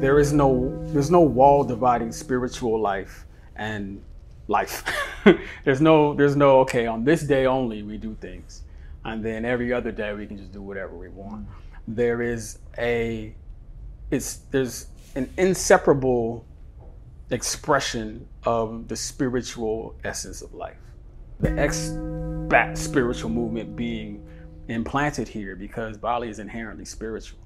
there is no there's no wall dividing spiritual life and life. there's no there's no okay on this day only we do things, and then every other day we can just do whatever we want. There is a it's there's an inseparable expression of the spiritual essence of life. The expat spiritual movement being implanted here because Bali is inherently spiritual.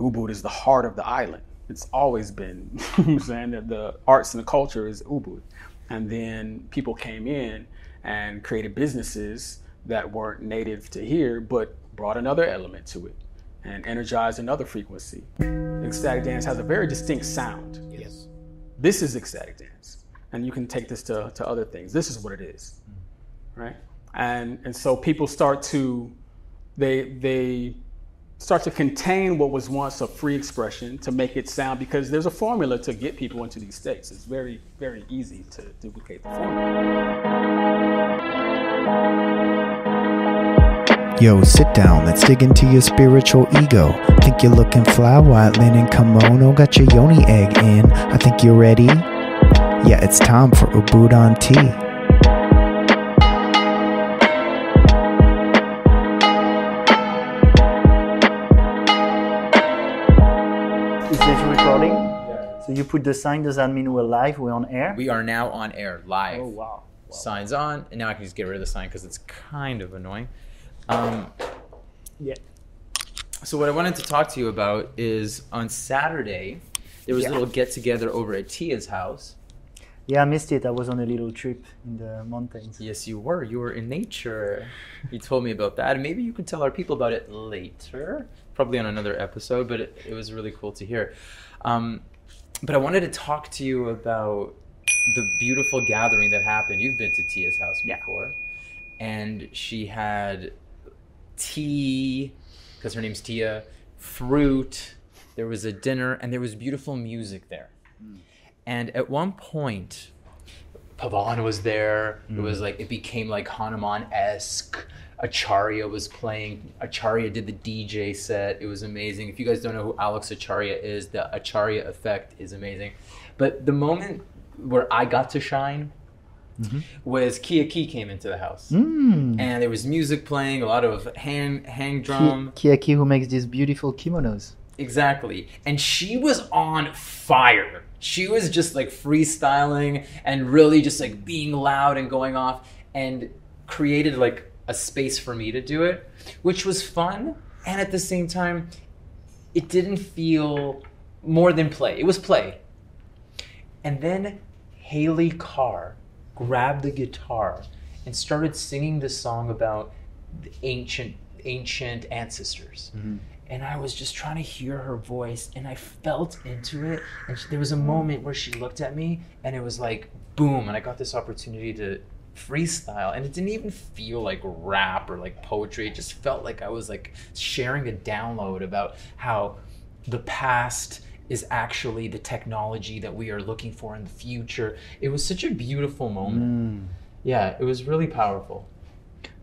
Ubud is the heart of the island. It's always been, saying that the arts and the culture is Ubud. And then people came in and created businesses that weren't native to here, but brought another element to it and energized another frequency. Ecstatic dance has a very distinct sound. Yes. This is ecstatic dance. And you can take this to, to other things. This is what it is. Mm. Right? And and so people start to they they start to contain what was once a free expression to make it sound because there's a formula to get people into these states. It's very, very easy to duplicate the formula. Yo, sit down, let's dig into your spiritual ego. Think you're looking fly, white linen kimono, got your yoni egg in. I think you're ready. Yeah, it's time for Ubud on Tea. You put the sign, does that mean we're live? We're on air? We are now on air live. oh, wow. Signs on, and now I can just get rid of the sign because it's kind of annoying. Um, Yeah. so what I wanted to talk to you about is on Saturday there was Yeah. a little get together over at Tia's house. Yeah, I missed it. I was on a little trip in the mountains. Yes, you were. You were in nature. You told me about that, and maybe you can tell our people about it later, probably on another episode. But it, it was really cool to hear. Um, but I wanted to talk to you about the beautiful gathering that happened. You've been to Tia's house Yeah. before, and she had tea because her name's Tia, fruit. There was a dinner, and there was beautiful music there. Hmm. And at one point, Pavan was there. It hmm. was like it became like Hanuman esque. Acharya was playing. Acharya did the DJ set. It was amazing. If you guys don't know who Alex Acharya is, the Acharya effect is amazing. But the moment where I got to shine was Kiaki came into the house, Mm. and there was music playing, a lot of hand hang drum. Ki- Kiaki, who makes these beautiful kimonos. Exactly. And she was on fire. She was just like freestyling and really just like being loud and going off and created like a space for me to do it, which was fun. And at the same time, it didn't feel more than play. It was play. And then Haley Carr grabbed the guitar and started singing this song about the ancient ancient ancestors mm-hmm. and I was just trying to hear her voice, and I felt into it. And she, there was a moment where she looked at me, and it was like boom, and I got this opportunity to freestyle, and it didn't even feel like rap or like poetry. It just felt like I was like sharing a download about how the past is actually the technology that we are looking for in the future. It was such a beautiful moment. Yeah, it was really powerful.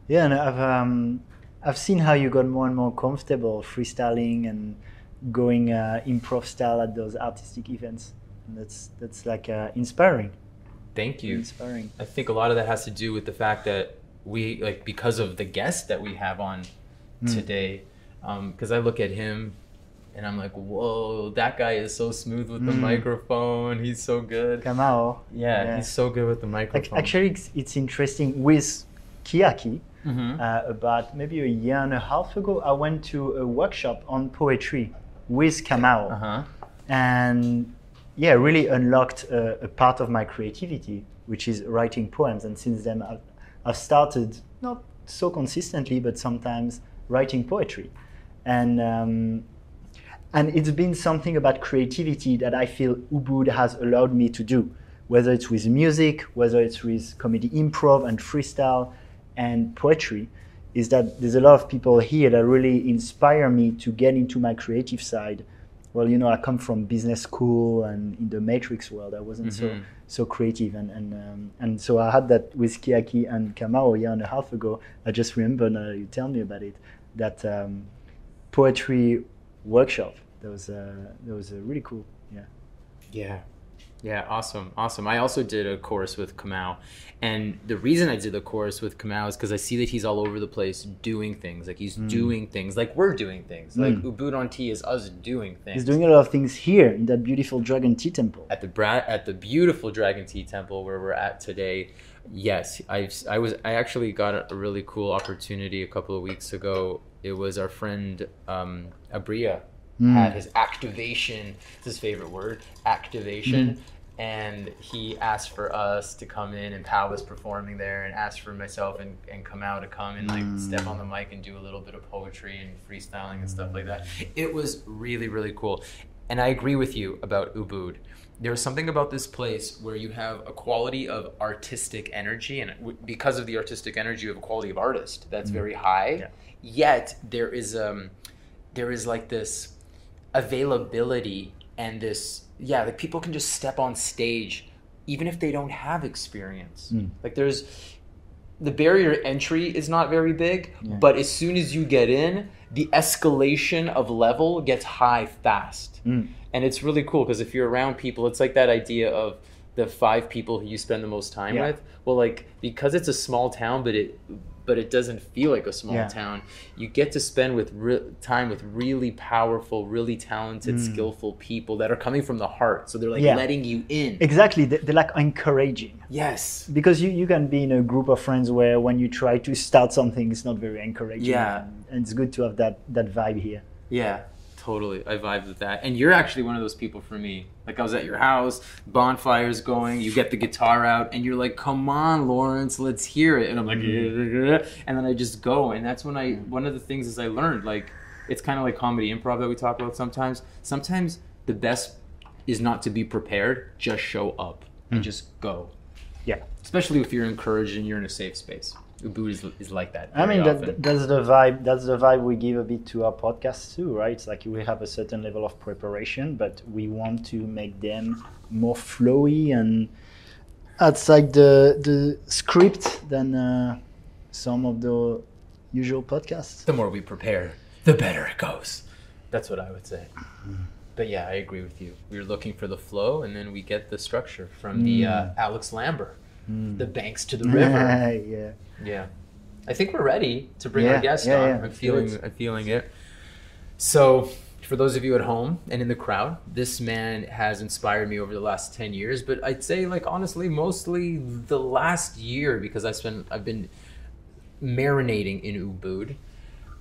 Yeah, and I've um, I've seen how you got more and more comfortable freestyling and going uh, improv style at those artistic events. And that's that's like uh, inspiring. Thank you. Inspiring. I think a lot of that has to do with the fact that we like because of the guest that we have on today. Because I look at him and I'm like, whoa, that guy is so smooth with the Mm. microphone. He's so good. Kamau. Yeah, Yeah. he's so good with the microphone. Actually, it's, it's interesting with Kiaki. Mhm. Uh, about maybe a year and a half ago, I went to a workshop on poetry with Kamau. uh huh. and yeah, really unlocked a, a part of my creativity, which is writing poems. And since then, I've, I've started not so consistently, but sometimes writing poetry, and um, and it's been something about creativity that I feel Ubud has allowed me to do, whether it's with music, whether it's with comedy improv and freestyle and poetry, is that there's a lot of people here that really inspire me to get into my creative side. Well, you know, I come from business school and in the matrix world, I wasn't so Mhm. so creative, and and um, and so I had that with Kiaki and Kamau a year and a half ago. I just remember now you tell me about it that um, poetry workshop that was uh, that was uh, really cool. Yeah. Yeah. Yeah, awesome, awesome. I also did a course with Kamau, and the reason I did the course with Kamau is because I see that he's all over the place doing things. Like he's doing things, like we're doing things. Like Mm. Ubud on Tea is us doing things. He's doing a lot of things here in that beautiful Dragon Tea Temple. at the Bra- at the beautiful Dragon Tea Temple where we're at today. Yes, I I was I actually got a really cool opportunity a couple of weeks ago. It was our friend um, Abria Mm. had his activation. It's his favorite word, activation. And he asked for us to come in, and Pal was performing there, and asked for myself and, and Kamau to come and like step on the mic and do a little bit of poetry and freestyling and stuff like that. It was really, really cool. And I agree with you about Ubud. There's something about this place where you have a quality of artistic energy, and because of the artistic energy, you have a quality of artist that's very high. Yeah. Yet there is um, there is like this availability and this yeah, like people can just step on stage even if they don't have experience. Mm. Like there's the barrier entry is not very big, Yeah. but as soon as you get in, the escalation of level gets high fast. Mm. And it's really cool because if you're around people, it's like that idea of the five people who you spend the most time Yeah. with. Well, like because it's a small town, but it but it doesn't feel like a small Yeah. town. You get to spend with re- time with really powerful, really talented, skillful people that are coming from the heart. So they're like Mm. Yeah. letting you in. Exactly, they- they're like encouraging. Yes. Because you, you can be in a group of friends where when you try to start something, it's not very encouraging. Yeah. And, and it's good to have that, that vibe here. Yeah, totally. I vibe with that. And you're actually one of those people for me. Like I was at your house, bonfires going, you get the guitar out, and you're like, "Come on, Lawrence, let's hear it." And I'm like, mm-hmm. and then I just go, and that's when I. One of the things is I learned like, it's kind of like comedy improv that we talk about sometimes. Sometimes the best is not to be prepared, just show up and mm. just go. Yeah. Especially if you're encouraged and you're in a safe space. Ubud is, is like that. I mean, that, that's the vibe. That's the vibe we give a bit to our podcasts too, right? It's like we have a certain level of preparation, but we want to make them more flowy and outside the the script than uh, some of the usual podcasts. the more we prepare, the better it goes. That's what I would say. But yeah, I agree with you. We are looking for the flow, and then we get the structure from the uh, Alex Lambert, the banks to the river. yeah. Yeah, I think we're ready to bring Yeah, our guest yeah, on. yeah, I'm feeling, it. I'm feeling it. So, for those of you at home and in the crowd, this man has inspired me over the last ten years. But I'd say, like honestly, mostly the last year because I spent, I've been marinating in Ubud.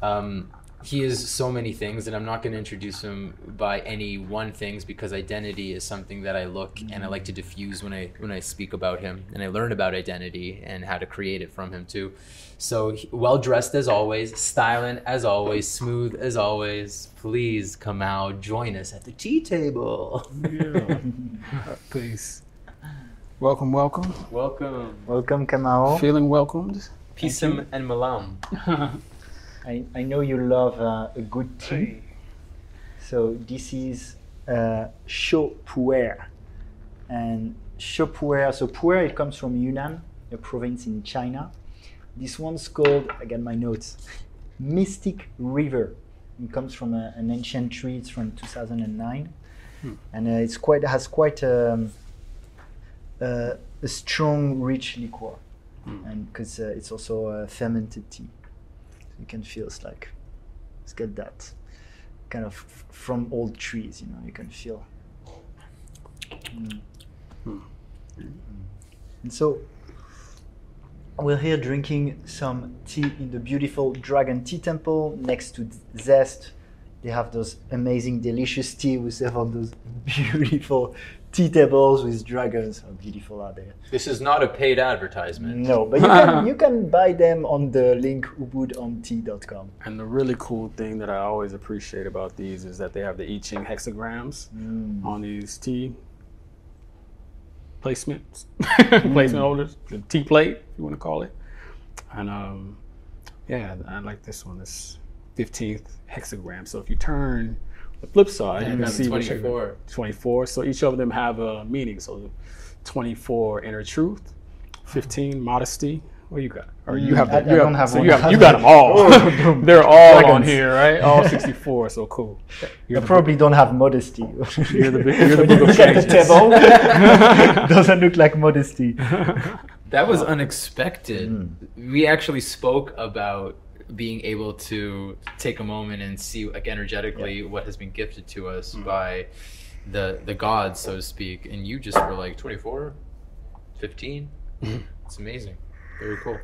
Um, he is so many things, and I'm not going to introduce him by any one things because identity is something that I look and I like to diffuse when I when I speak about him, and I learn about identity and how to create it from him too. So well dressed as always, styling as always, smooth as always. Please come out, join us at the tea table. yeah. Please. Welcome, welcome. Welcome, Welcome, Kamau. Feeling welcomed. Pisum and Malam. I, I know you love uh, a good tea. So this is uh, Shou Puer. And Shou Puer, so Puer, it comes from Yunnan, a province in China. This one's called, I got my notes, Mystic River. It comes from a, an ancient tree, it's from 2009. And uh, it's quite, has quite um, uh, a strong, rich liqueur. And because uh, it's also a fermented tea you can feel it's like it's got that kind of from old trees you know you can feel Mm. Mm. and so we're here drinking some tea in the beautiful dragon tea temple next to zest they have those amazing delicious tea we serve on those beautiful tea tables with dragons how beautiful are they This is not a paid advertisement. no but you can, you can buy them on the link ubudontea.com And the really cool thing that I always appreciate about these is that they have the I Ching hexagrams Mm. on these tea placements, placement holders, the tea plate, if you want to call it. And um, yeah, I like this one. This 15th hexagram. So if you turn the flip side, you can that's see which- 24. 24. So each of them have a meaning. So 24 inner truth, 15 modesty, What you got? Or you have? Mm, I- The, I you don't have so one. you have. You got them all. Oh. They're all on here, right? All 64. So cool. You're the, probably don't have modesty. You're the big- you're the When you big of look the changes. table, doesn't look like modesty. That was unexpected. Mm. We actually spoke about being able to take a moment and see like energetically what has been gifted to us Mm. by the the gods so to speak and you just were like 24 15 Mhm. it's amazing very cool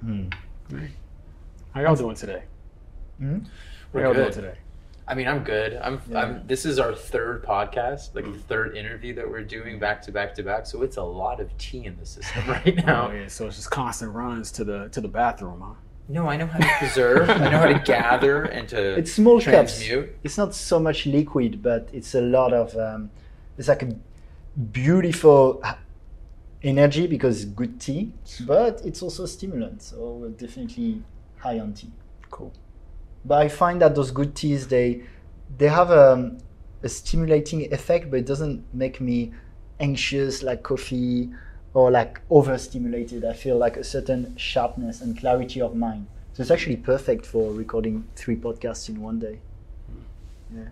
Hmm. How y'all doing today? Hmm? We're y'all doing good. today? i mean i'm good i'm, Yeah. I'm this is our third podcast like Mm. the third interview that we're doing back to back to back so it's a lot of tea in the system right now Oh yeah. So it's just constant runs to the to the bathroom, huh? No i know how to preserve i know how to gather and to It's small cups. It's not so much liquid, but it's a lot of. Um, it's like a beautiful energy because it's good tea, but it's also a stimulant. So we're definitely high on tea. Cool. But I find that those good teas they they have a, a stimulating effect, but it doesn't make me anxious like coffee or like overstimulated. I feel like a certain sharpness and clarity of mind. So it's actually perfect for recording three podcasts in one day. Hmm. Yeah.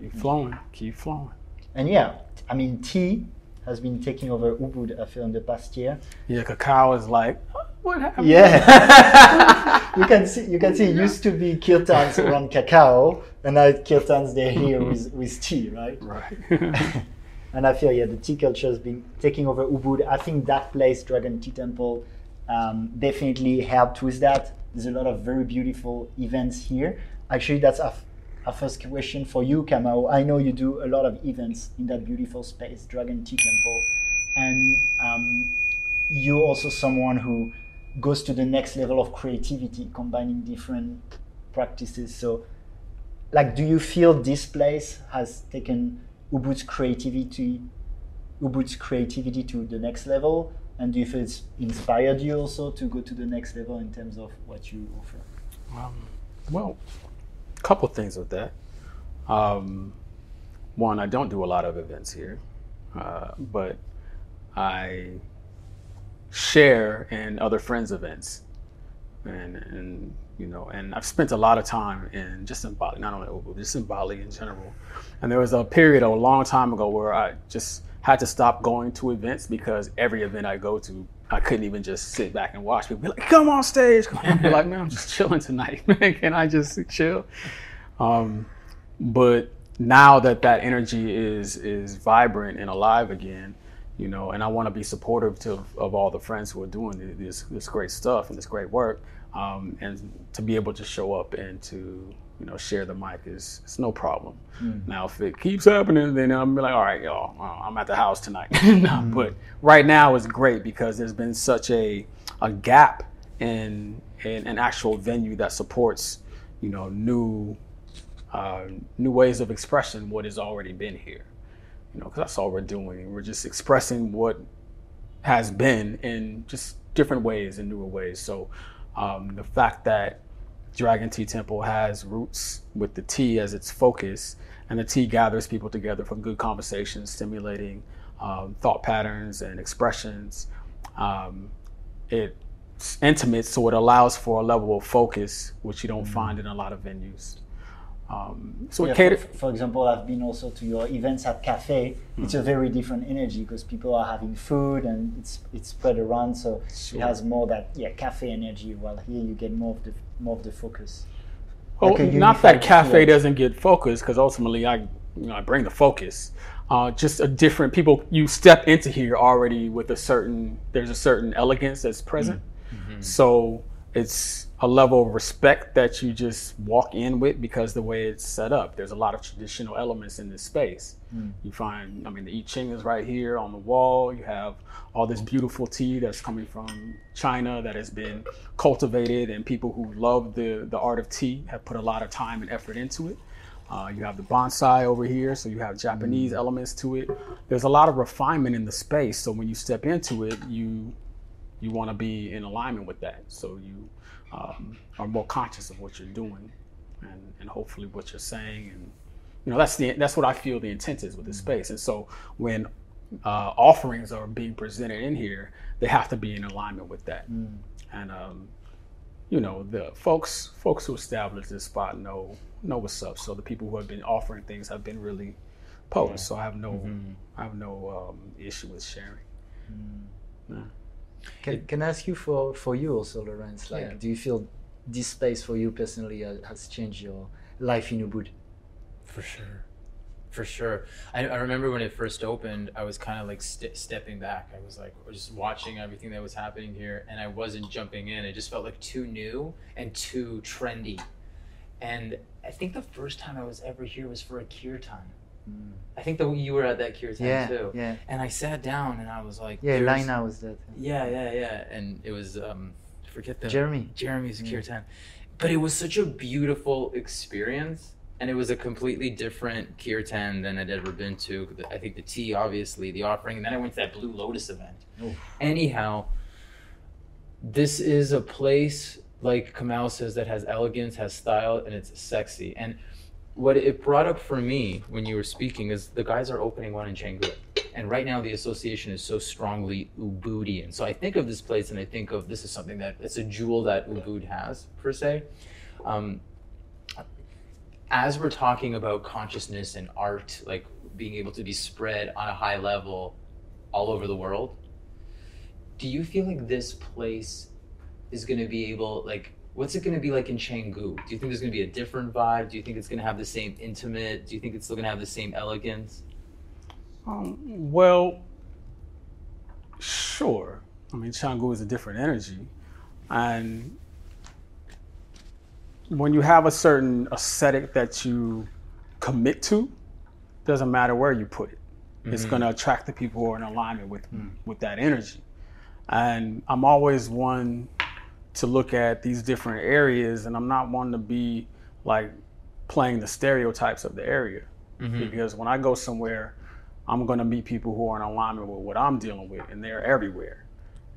Keep flowing. Keep flowing. And yeah, I mean tea has been taking over Ubud. I feel in the past year. Yeah, cacao is like, what happened? Yeah. you can see you can see it used to be kirtans around cacao and now kirtans they're here with, with tea, right? Right. And I feel yeah, the tea culture has been taking over Ubud. I think that place, Dragon Tea Temple, um, definitely helped with that. There's a lot of very beautiful events here. Actually, that's our first question for you, Kamau. I know you do a lot of events in that beautiful space, Dragon Tea Temple, and um, you're also someone who goes to the next level of creativity, combining different practices. So, like, do you feel this place has taken Ubud's creativity, Ubud's creativity to the next level? And feel it's inspired you also to go to the next level in terms of what you offer? Um, well, a couple things with that. Um, one, I don't do a lot of events here, uh, but I share in other friends' events, and and you know, and I've spent a lot of time in just in Bali, not only Ubud, just in Bali in general. And there was a period a long time ago where I just had to stop going to events because every event I go to, I couldn't even just sit back and watch people be like, "Come on stage," I'd be like, "Man, I'm just chilling tonight, man. Can I just chill?" Um, but now that that energy is is vibrant and alive again, you know, and I want to be supportive to of all the friends who are doing this this great stuff and this great work, um, and to be able to show up and to you know share the mic is it's no problem. Now, if it keeps happening, then I'm be like, all right, y'all, uh, I'm at the house tonight. No, But right now is great because there's been such a a gap in in an actual venue that supports you know new uh, new ways of expressing what has already been here. You know, because that's all we're doing. We're just expressing what has been in just different ways and newer ways. So um, the fact that Dragon Tea Temple has roots with the tea as its focus, and the tea gathers people together for good conversations, stimulating um, thought patterns and expressions. Um, it's intimate, so it allows for a level of focus which you don't find in a lot of venues. Um, so Yeah, it caters. for, for example, I've been also to your events at cafe. It's a very different energy because people are having food and it's it's spread around, so Sure. it has more that yeah cafe energy. While here you get more of the more of the focus. Well, like not that cafe doesn't get focused because ultimately I, you know, I bring the focus. Uh, just a different people. You step into here already with a certain. There's a certain elegance that's present. So it's a level of respect that you just walk in with because the way it's set up. There's a lot of traditional elements in this space. You find, I mean, the I Ching is right here on the wall. You have all this beautiful tea that's coming from China that has been cultivated, and people who love the, the art of tea have put a lot of time and effort into it. Uh, you have the bonsai over here, so you have Japanese elements to it. There's a lot of refinement in the space, so when you step into it, you you want to be in alignment with that. So you um, are more conscious of what you're doing, and, and hopefully what you're saying, and you know that's the that's what I feel the intent is with this space. And so when uh, offerings are being presented in here, they have to be in alignment with that. Mm. And um, you know, the folks folks who established this spot know know what's up. So the people who have been offering things have been really potent. So I have no I have no um, issue with sharing. Can, can I ask you for, for you also, Lawrence? Like, Yeah. do you feel this space for you personally has changed your life in Ubud? For sure. For sure. I, I remember when it first opened, I was kind of like st- stepping back. I was like, just watching everything that was happening here, and I wasn't jumping in. It just felt like too new and too trendy. And I think the first time I was ever here was for a kirtan. I think that you were at that kirtan Yeah, too. yeah, And I sat down and I was like, yeah. Lina was that. Yeah, yeah, yeah. And it was um, forget the Jeremy. Jeremy's Yeah. kirtan. But it was such a beautiful experience. And it was a completely different kirtan than I'd ever been to. I think the tea, obviously, the offering. And then I went to that Blue Lotus event. Oof. Anyhow, this is a place, like Kamau says, that has elegance, has style, and it's sexy. And what it brought up for me when you were speaking is the guys are opening one in Canggu. And right now the association is so strongly Ubudian. So I think of this place and I think of this is something that it's a jewel that Ubud has per se. Um, as we're talking about consciousness and art, like being able to be spread on a high level all over the world, do you feel like this place is going to be able, like, what's it going to be like in Canggu? Do you think there's going to be a different vibe? Do you think it's going to have the same intimate? Do you think it's still going to have the same elegance? Um, well, sure. I mean, Canggu is a different energy, and when you have a certain aesthetic that you commit to, doesn't matter where you put it. It's going to attract the people who are in alignment with with that energy. And I'm always one to look at these different areas, and I'm not wanting to be like playing the stereotypes of the area because when I go somewhere, I'm going to meet people who are in alignment with what I'm dealing with, and they're everywhere.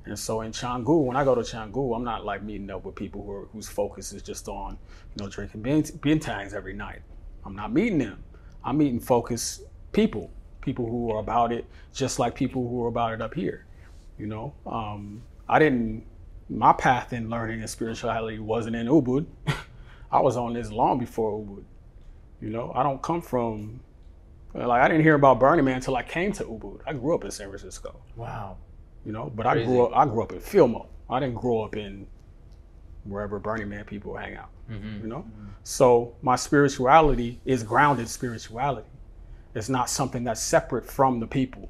And so in Canggu, when I go to Canggu, I'm not like meeting up with people who are, whose focus is just on, you know, drinking bint- bintangs every night. I'm not meeting them. I'm meeting focused people, people who are about it, just like people who are about it up here. You know, um, I didn't. My path in learning and spirituality wasn't in Ubud. I was on this long before Ubud. You know, I don't come from like I didn't hear about Burning Man until I came to Ubud. I grew up in San Francisco Wow. you know. But I grew up. I grew up in Fillmore. I didn't grow up in wherever Burning Man people hang out. Mm-hmm. You know, so my spirituality is grounded spirituality. It's not something that's separate from the people.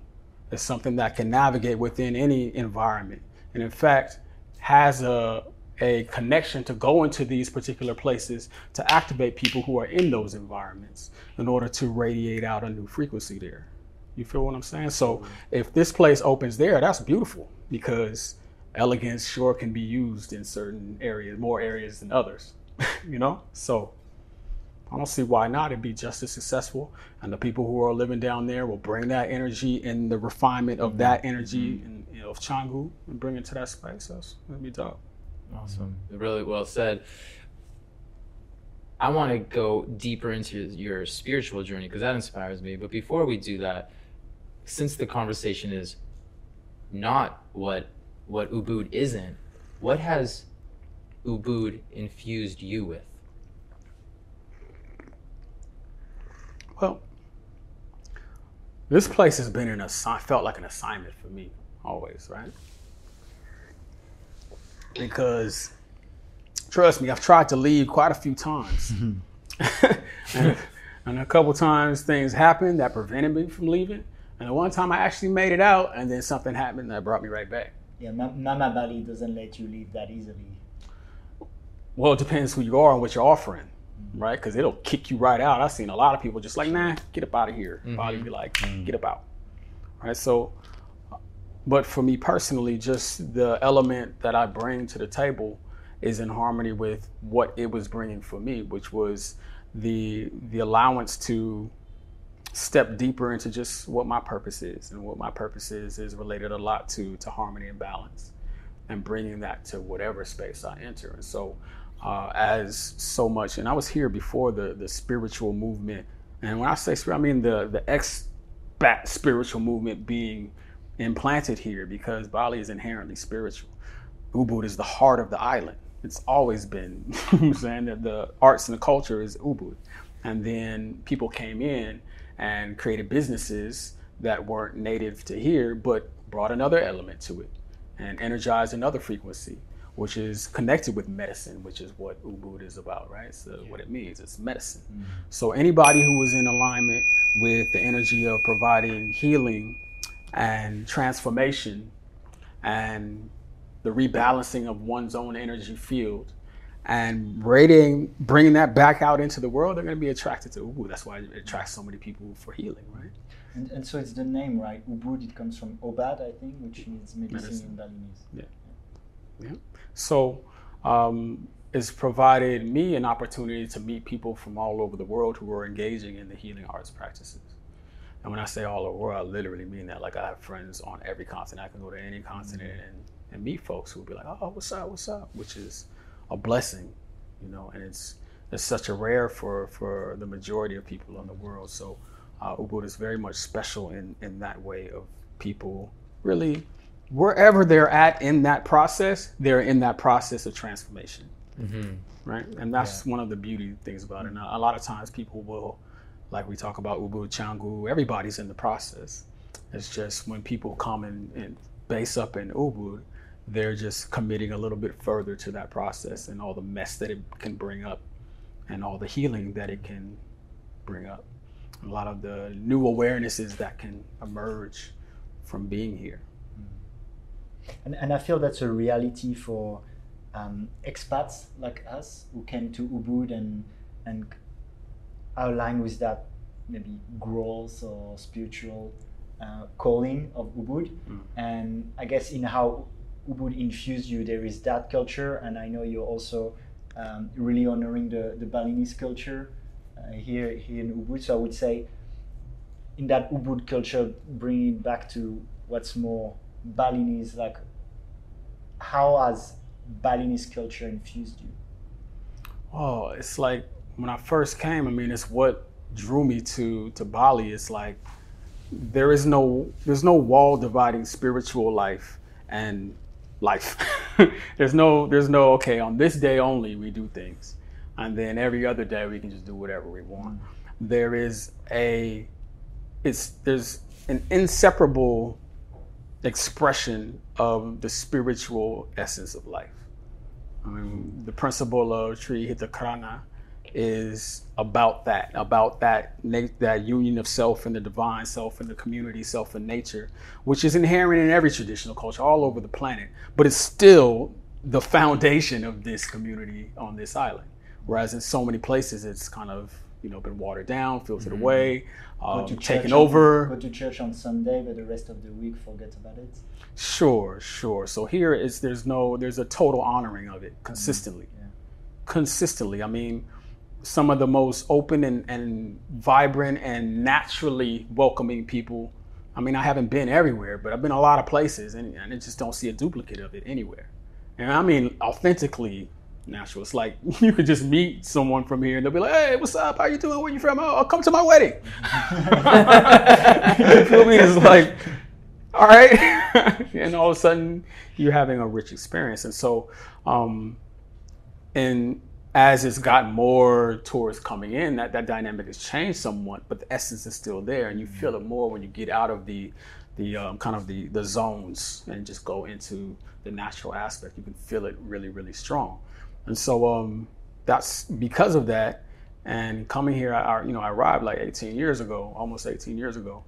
It's something that can navigate within any environment, and in fact, has a a connection to go into these particular places to activate people who are in those environments in order to radiate out a new frequency there. You feel what I'm saying? So mm-hmm. if this place opens there, that's beautiful because elegance sure can be used in certain areas, more areas than others. you know? So I don't see why not. It'd be just as successful. And the people who are living down there will bring that energy and the refinement of that energy mm-hmm. in, you know, of Canggu and bring it to that space. That's that'd be dope. Awesome. Mm-hmm. Really well said. I want to go deeper into your spiritual journey because that inspires me. But before we do that, since the conversation is not what what Ubud isn't, what has Ubud infused you with? Well, this place has been an assi- felt like an assignment for me always, right? Because trust me, I've tried to leave quite a few times. Mm-hmm. and, and a couple times things happened that prevented me from leaving. And the one time I actually made it out, and then something happened that brought me right back. Yeah, Mama Bali doesn't let you leave that easily. Well, it depends who you are and what you're offering, Mm-hmm. right? Because it'll kick you right out. I've seen a lot of people just like, nah, get up out of here. Mm-hmm. Body be like, mm-hmm. get up out, right? So, but for me personally, just the element that I bring to the table is in harmony with what it was bringing for me, which was the the allowance to step deeper into just what my purpose is, and what my purpose is is related a lot to to harmony and balance and bringing that to whatever space I enter. And so, uh, as so much, and I was here before the the spiritual movement. And when I say spirit, I mean the the ex bat spiritual movement being implanted here because Bali is inherently spiritual. Ubud is the heart of the island. It's always been, saying that the arts and the culture is Ubud. And then people came in and created businesses that weren't native to here, but brought another element to it and energized another frequency, which is connected with medicine, which is what Ubud is about, right? So what it means, it's medicine. Mm-hmm. So anybody who is in alignment with the energy of providing healing and transformation and the rebalancing of one's own energy field and rating, bringing that back out into the world, they're going to be attracted to Ubud. That's why it attracts so many people for healing, right? And, and so it's the name, right? Ubud, it comes from Obad, I think, which means medicine, Medicine. in Balinese. Yeah. So um, it's provided me an opportunity to meet people from all over the world who are engaging in the healing arts practices. And when I say all over the world, I literally mean that. Like I have friends on every continent. I can go to any continent and, and meet folks who will be like, "Oh, what's up? What's up?" Which is a blessing, you know. And it's it's such a rare for for the majority of people in the world. So uh, Ubud is very much special in in that way of people really wherever they're at in that process, they're in that process of transformation mm-hmm. right? And that's one of the beauty things about it. Now, a lot of times people will, like we talk about Ubu, Canggu, everybody's in the process. It's just when people come and, and base up in Ubu, they're just committing a little bit further to that process and all the mess that it can bring up and all the healing that it can bring up. A lot of the new awarenesses that can emerge from being here. And, and I feel that's a reality for um, expats like us who came to Ubud and, and are aligned with that maybe growth or spiritual uh, calling of Ubud. And I guess in how Ubud infused you, there is that culture. And I know you're also um, really honoring the, the Balinese culture uh, here, here in Ubud. So I would say in that Ubud culture, bringing it back to what's more Balinese, like how has Balinese culture infused you? Oh, it's like when I first came. I mean, it's what drew me to to Bali. It's like there is no there's no wall dividing spiritual life and life. there's no there's no okay on this day only we do things, and then every other day we can just do whatever we want. Mm. There is a it's there's an inseparable expression of the spiritual essence of life. I mean, the principle of Tri Hita Karana is about that, about that na- that union of self and the divine, self and the community, self and nature, which is inherent in every traditional culture all over the planet, but it's still the foundation of this community on this island. Whereas in so many places, it's kind of you know been watered down, filtered mm-hmm. away, um, Go to church taken on- over. Go to church on Sunday, but the rest of the week forget about it. Sure, sure. So here is there's no there's a total honoring of it consistently. Consistently. I mean, some of the most open and, and vibrant and naturally welcoming people. I mean, I haven't been everywhere, but I've been a lot of places and, and I just don't see a duplicate of it anywhere. And I mean authentically natural. It's like you could just meet someone from here and they'll be like, Hey, what's up? How you doing? Where you from? Oh, come to my wedding. you feel me? It's like all right and all of a sudden you're having a rich experience and so um and as it's gotten more tourists coming in that that dynamic has changed somewhat but the essence is still there and you feel it more when you get out of the the um, kind of the the zones and just go into the natural aspect you can feel it really really strong and so um that's because of that and coming here I, I you know i arrived like 18 years ago almost 18 years ago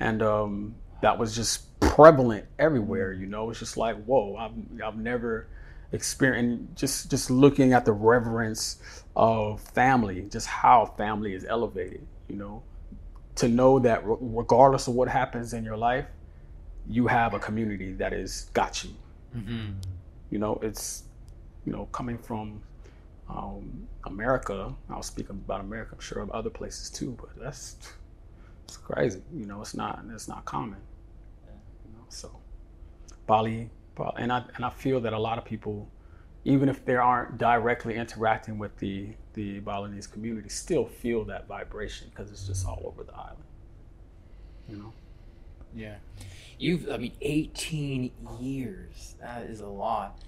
and um that was just prevalent everywhere. You know, it's just like, whoa, I've I've never experienced just just looking at the reverence of family, just how family is elevated. You know, to know that re- regardless of what happens in your life, you have a community that is got you. You know, it's you know coming from um, America. I'll speak about America. I'm sure of other places too, but that's it's crazy. You know, it's not it's not common. You know, so Bali, Bali, and I and I feel that a lot of people, even if they aren't directly interacting with the the Balinese community, still feel that vibration because it's just all over the island. You know. Yeah. You've, I mean, 18 years. That is a lot.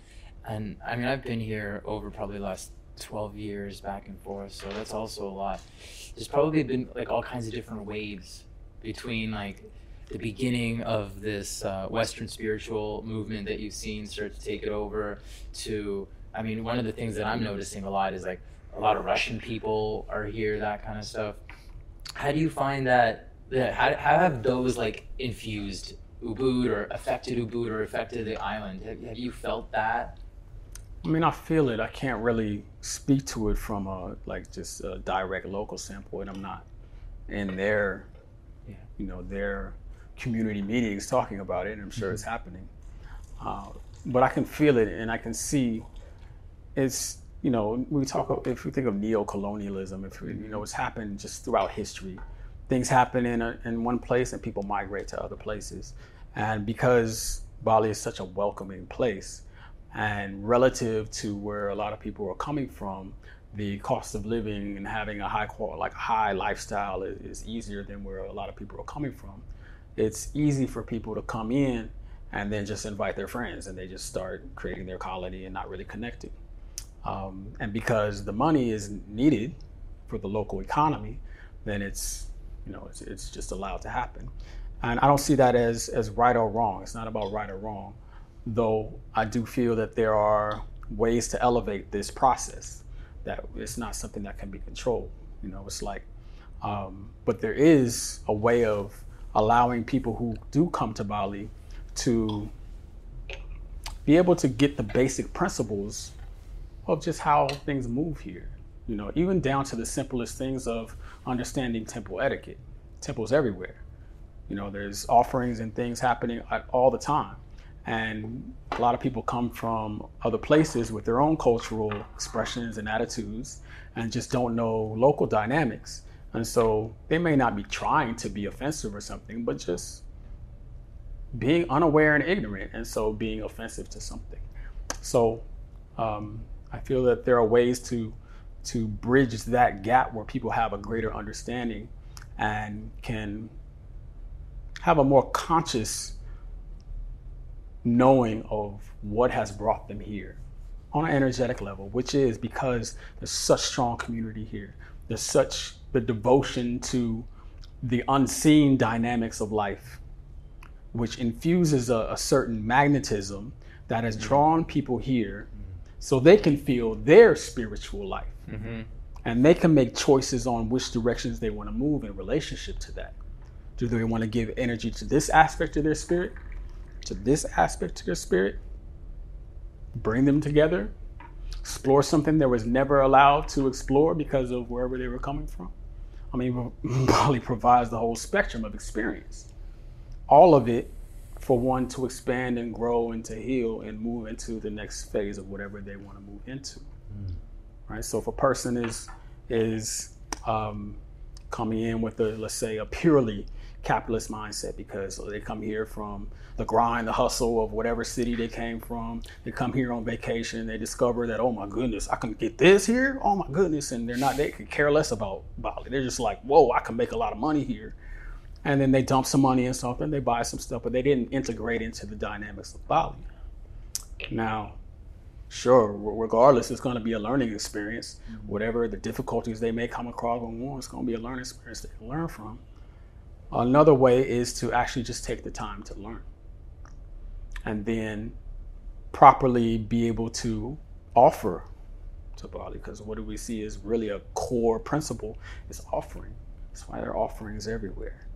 And I mean, I've been here over probably the last 12 years back and forth, so that's also a lot. There's probably been like all kinds of different waves between like the beginning of this uh, Western spiritual movement that you've seen start to take it over to, I mean, one of the things that I'm noticing a lot is like a lot of Russian people are here, that kind of stuff. How do you find that? that how, how have those like infused Ubud or affected Ubud or affected the island? Have, have you felt that? I mean, I feel it. I can't really speak to it from a like just a direct local standpoint. I'm not in their, Yeah. you know, their community meetings talking about it. And I'm sure Mm-hmm. it's happening, uh, but I can feel it and I can see. It's you know we talk if we think of neo-colonialism, if we, you know it's happened just throughout history. Things happen in a, in one place and people migrate to other places, and because Bali is such a welcoming place, and relative to where a lot of people are coming from, the cost of living and having a high quality, like high lifestyle is, is easier than where a lot of people are coming from. It's easy for people to come in and then just invite their friends and they just start creating their colony and not really connecting. Um, and because the money is needed for the local economy, then it's you know it's, it's just allowed to happen. And I don't see that as as right or wrong. It's not about right or wrong, though I do feel that there are ways to elevate this process. That it's not something that can be controlled. You know, it's like, um, but there is a way of allowing people who do come to Bali to be able to get the basic principles of just how things move here. You know, even down to the simplest things of understanding temple etiquette. Temples everywhere. You know, there's offerings and things happening all the time. And a lot of people come from other places with their own cultural expressions and attitudes and just don't know local dynamics. And so they may not be trying to be offensive or something, but just being unaware and ignorant, and so being offensive to something. So um, I feel that there are ways to to bridge that gap where people have a greater understanding and can have a more conscious knowing of what has brought them here on an energetic level, which is because there's such strong community here. There's such the devotion to the unseen dynamics of life, which infuses a, a certain magnetism that has mm-hmm. drawn people here so they can feel their spiritual life. Mm-hmm. And they can make choices on which directions they want to move in relationship to that. Do they want to give energy to this aspect of their spirit, to this aspect of their spirit? Bring them together, explore something that was never allowed to explore because of wherever they were coming from. I mean, Bali provides the whole spectrum of experience, all of it for one to expand and grow and to heal and move into the next phase of whatever they want to move into. Right. So if a person is is um, coming in with a let's say a purely capitalist mindset because they come here from the grind, the hustle of whatever city they came from. They come here on vacation. They discover that oh my goodness, I can get this here. Oh my goodness, and they're not. They could care less about Bali. They're just like whoa, I can make a lot of money here. And then they dump some money in something. They buy some stuff, but they didn't integrate into the dynamics of Bali. Now, sure, regardless, it's going to be a learning experience. Mm-hmm. Whatever the difficulties they may come across on one, it's going to be a learning experience they can learn from. Another way is to actually just take the time to learn and then properly be able to offer to Bali. Because what do we see is really a core principle is offering. That's why there are offerings everywhere.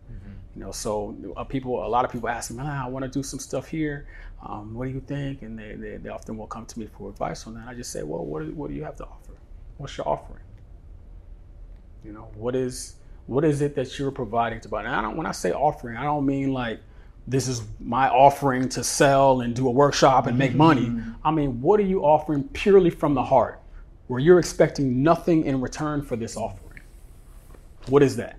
You know, so uh, people, a lot of people ask me, ah, I want to do some stuff here. Um, what do you think? And they, they, they often will come to me for advice on that. I just say, well, what, do- what do you have to offer? What's your offering? You know, what is what is it that you're providing to Bali? And I don't when I say offering, I don't mean like this is my offering to sell and do a workshop and make money. Mm-hmm. I mean, what are you offering purely from the heart, where you're expecting nothing in return for this offering? What is that?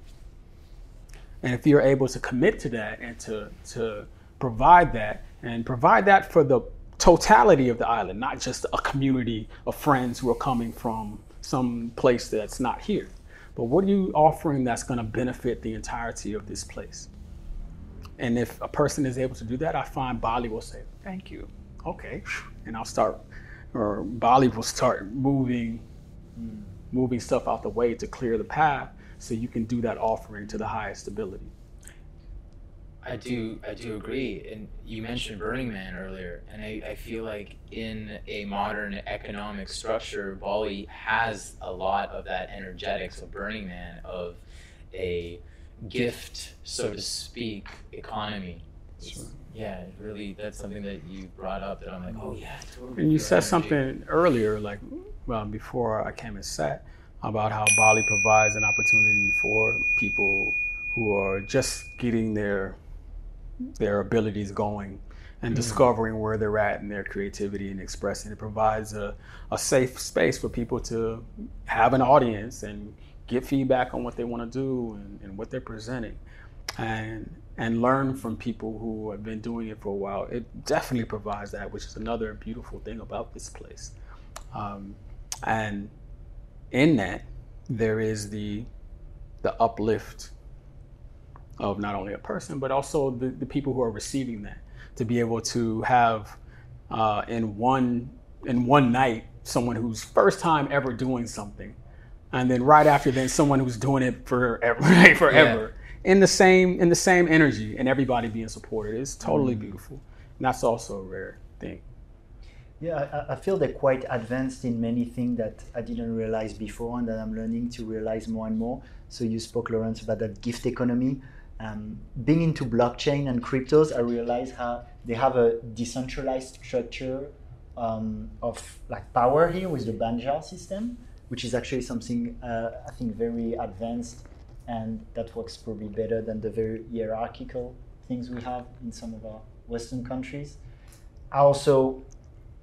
And if you're able to commit to that and to, to provide that, and provide that for the totality of the island, not just a community of friends who are coming from some place that's not here, but what are you offering that's going to benefit the entirety of this place? And if a person is able to do that, I find Bali will say, "Thank you." Okay, and I'll start, or Bali will start moving, moving stuff out the way to clear the path, so you can do that offering to the highest ability. I do I do agree. And you mentioned Burning Man earlier, and I, I feel like in a modern economic structure, Bali has a lot of that energetics of Burning Man of a gift, so to speak, economy. Yeah, really that's something that you brought up that I'm like, oh yeah, totally. And you said energy. something earlier, like well, before I came and sat, about how Bali provides an opportunity for people who are just getting their their abilities going and discovering where they're at in their creativity and expressing. It provides a, a safe space for people to have an audience and get feedback on what they want to do and, and what they're presenting. And and learn from people who have been doing it for a while. It definitely provides that, which is another beautiful thing about this place. Um, and in that, there is the the uplift of not only a person but also the, the people who are receiving that to be able to have uh, in one in one night someone who's first time ever doing something and then right after then someone who's doing it forever right, forever. In the same in the same energy and everybody being supported. Is totally beautiful. And that's also a rare thing. Yeah, I, I feel they're quite advanced in many things that I didn't realize before and that I'm learning to realize more and more. So you spoke, Lawrence, about that gift economy. Um, being into blockchain and cryptos, I realized how they have a decentralized structure um, of like power here with the Banjar system, which is actually something uh, I think very advanced and that works probably better than the very hierarchical things we have in some of our Western countries. I also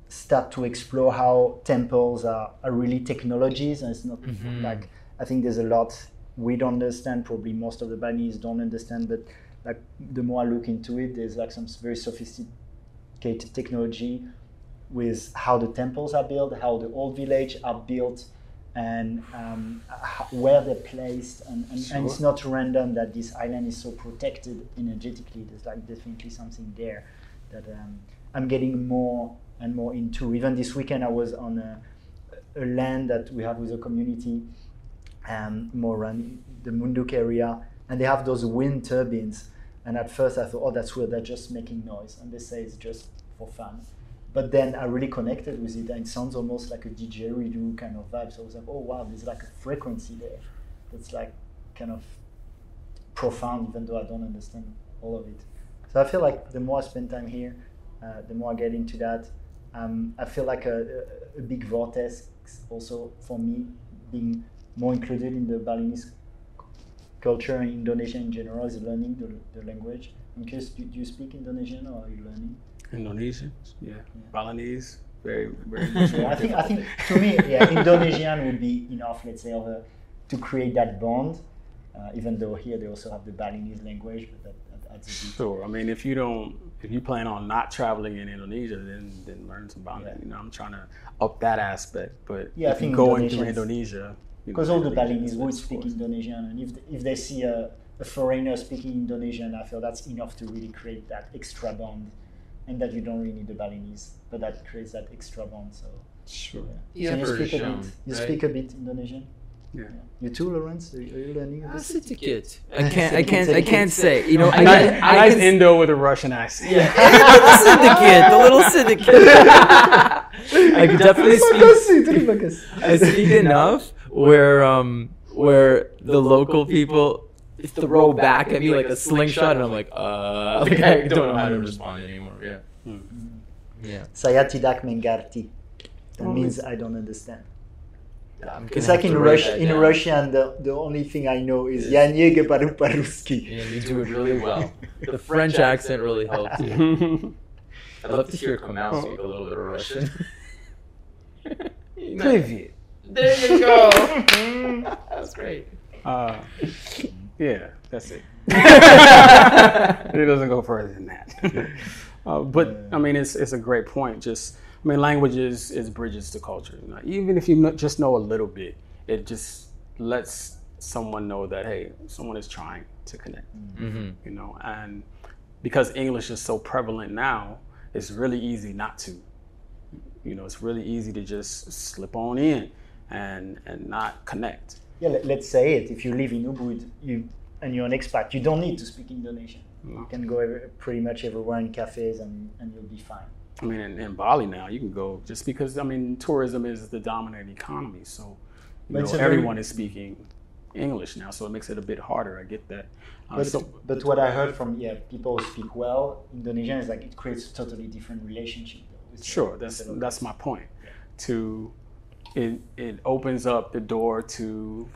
start to explore how temples are, are really technologies and it's not like I think there's a lot we don't understand probably most of the Balinese don't understand but like the more I look into it there's like some very sophisticated technology with how the temples are built how the old village are built and um, where they're placed and, and, and it's not random that this island is so protected energetically there's like definitely something there that um, I'm getting more and more into. Even this weekend, I was on a, a land that we have with a community, um, more around the Munduk area, and they have those wind turbines. And at first, I thought, oh, that's weird, they're just making noise. And they say it's just for fun. But then I really connected with it, and it sounds almost like a didgeridoo kind of vibe. So I was like, oh, wow, there's like a frequency there that's like kind of profound, even though I don't understand all of it. So I feel like the more I spend time here, uh, the more I get into that. Um, I feel like a, a, a big vortex also for me being more included in the Balinese culture in Indonesia in general is learning the, the language. In case, do, do you speak Indonesian or are you learning? Indonesian, yeah, Balinese, very very much Yeah, I think I think to me, yeah, Indonesian would be enough. Let's say a, to create that bond. Uh, even though here they also have the Balinese language, but that, that adds a bit. Sure. I mean, if you don't, if you plan on not traveling in Indonesia, then then learn some Balinese. Yeah. You know, I'm trying to up that aspect. But Yeah, I if you think go into Indonesians- Indonesia, Because all the Balinese is would speak. Indonesian, and if, if they see a, a foreigner speaking Indonesian, I feel that's enough to really create that extra bond, and that you don't really need the Balinese, but that creates that extra bond. So, Sure. yeah. The so you speak a bit. You right? speak a bit Indonesian. Yeah. You too, Lawrence? Are you, are you learning ah, a bit? Sedikit. I I can't. I can't- can't. I I can't say. You know. I, Nice, I, nice can, Indo with a Russian accent. Yeah. the syndicate. The little syndicate. I could definitely speak. I speak enough where um where the local people throw back at me like a slingshot, and I'm like, uh, like I don't know how to respond anymore. Yeah. Yeah. Sayati dak mengarti. That means I don't understand. It's like in, Rush, in Russian, the, the only thing I know is yeah. Я не говорю по-русски. Yeah, you do it really well. the French accent really helps you. I'd love to hear Kamau speak a little bit of Russian. Привет there you go. That's great. Uh, yeah, that's it. it doesn't go further than that. Uh, but I mean, it's it's a great point. Just I mean, language is, is bridges to culture. You know, even if you kn- just know a little bit, it just lets someone know that hey, someone is trying to connect. Mm-hmm. You know, and because English is so prevalent now, it's really easy not to. You know, it's really easy to just slip on in and and not connect. Yeah, let, let's say it. If you live in Ubud, you and you're an expat, you don't need to speak Indonesian. You can go every, pretty much everywhere in cafes and, and you'll be fine. I mean, in, in Bali now, you can go just because I mean, tourism is the dominant economy, so you know, a very- everyone is speaking English now, so it makes it a bit harder. I get that. Uh, But, so, but what I heard from yeah people who speak well Indonesian is like it creates a totally different relationship. Sure, that's that's my point. To it it opens up the door to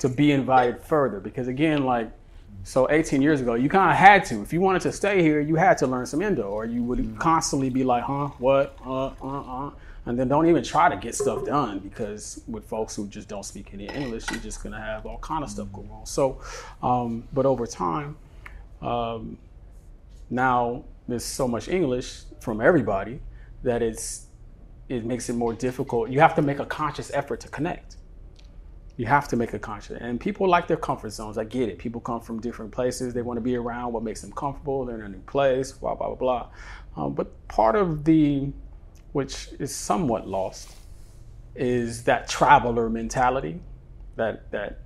to be invited further. Because again, like so 18 years ago, you kind of had to. If you wanted to stay here, you had to learn some Indo, or you would constantly be like, "Huh, what, uh, uh, uh," and then don't even try to get stuff done because with folks who just don't speak any English, you're just gonna have all kind of stuff go wrong. So, um, but over time, um, now there's so much English from everybody that it's it makes it more difficult. You have to make a conscious effort to connect. You have to make a conscious, and people like their comfort zones. I get it. People come from different places. They want to be around what makes them comfortable. They're in a new place. Blah blah blah blah. Um, but part of the, which is somewhat lost, is that traveler mentality. That that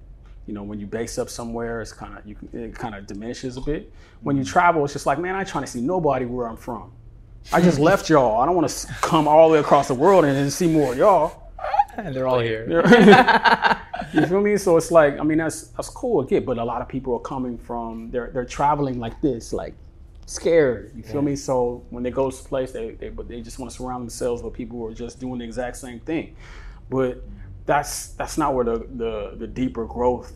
you know when you base up somewhere it's kind of you it kind of diminishes a bit when you travel it's just like man i ain't trying to see nobody where i'm from i just left y'all. I don't want to come all the way across the world and then see more of y'all. And they're all here. you feel me? So it's like i mean that's that's cool again but a lot of people are coming from they're they're traveling like this like scared you feel me? So when they go to a place they they, but they just want to surround themselves with people who are just doing the exact same thing. But that's that's not where the, the the deeper growth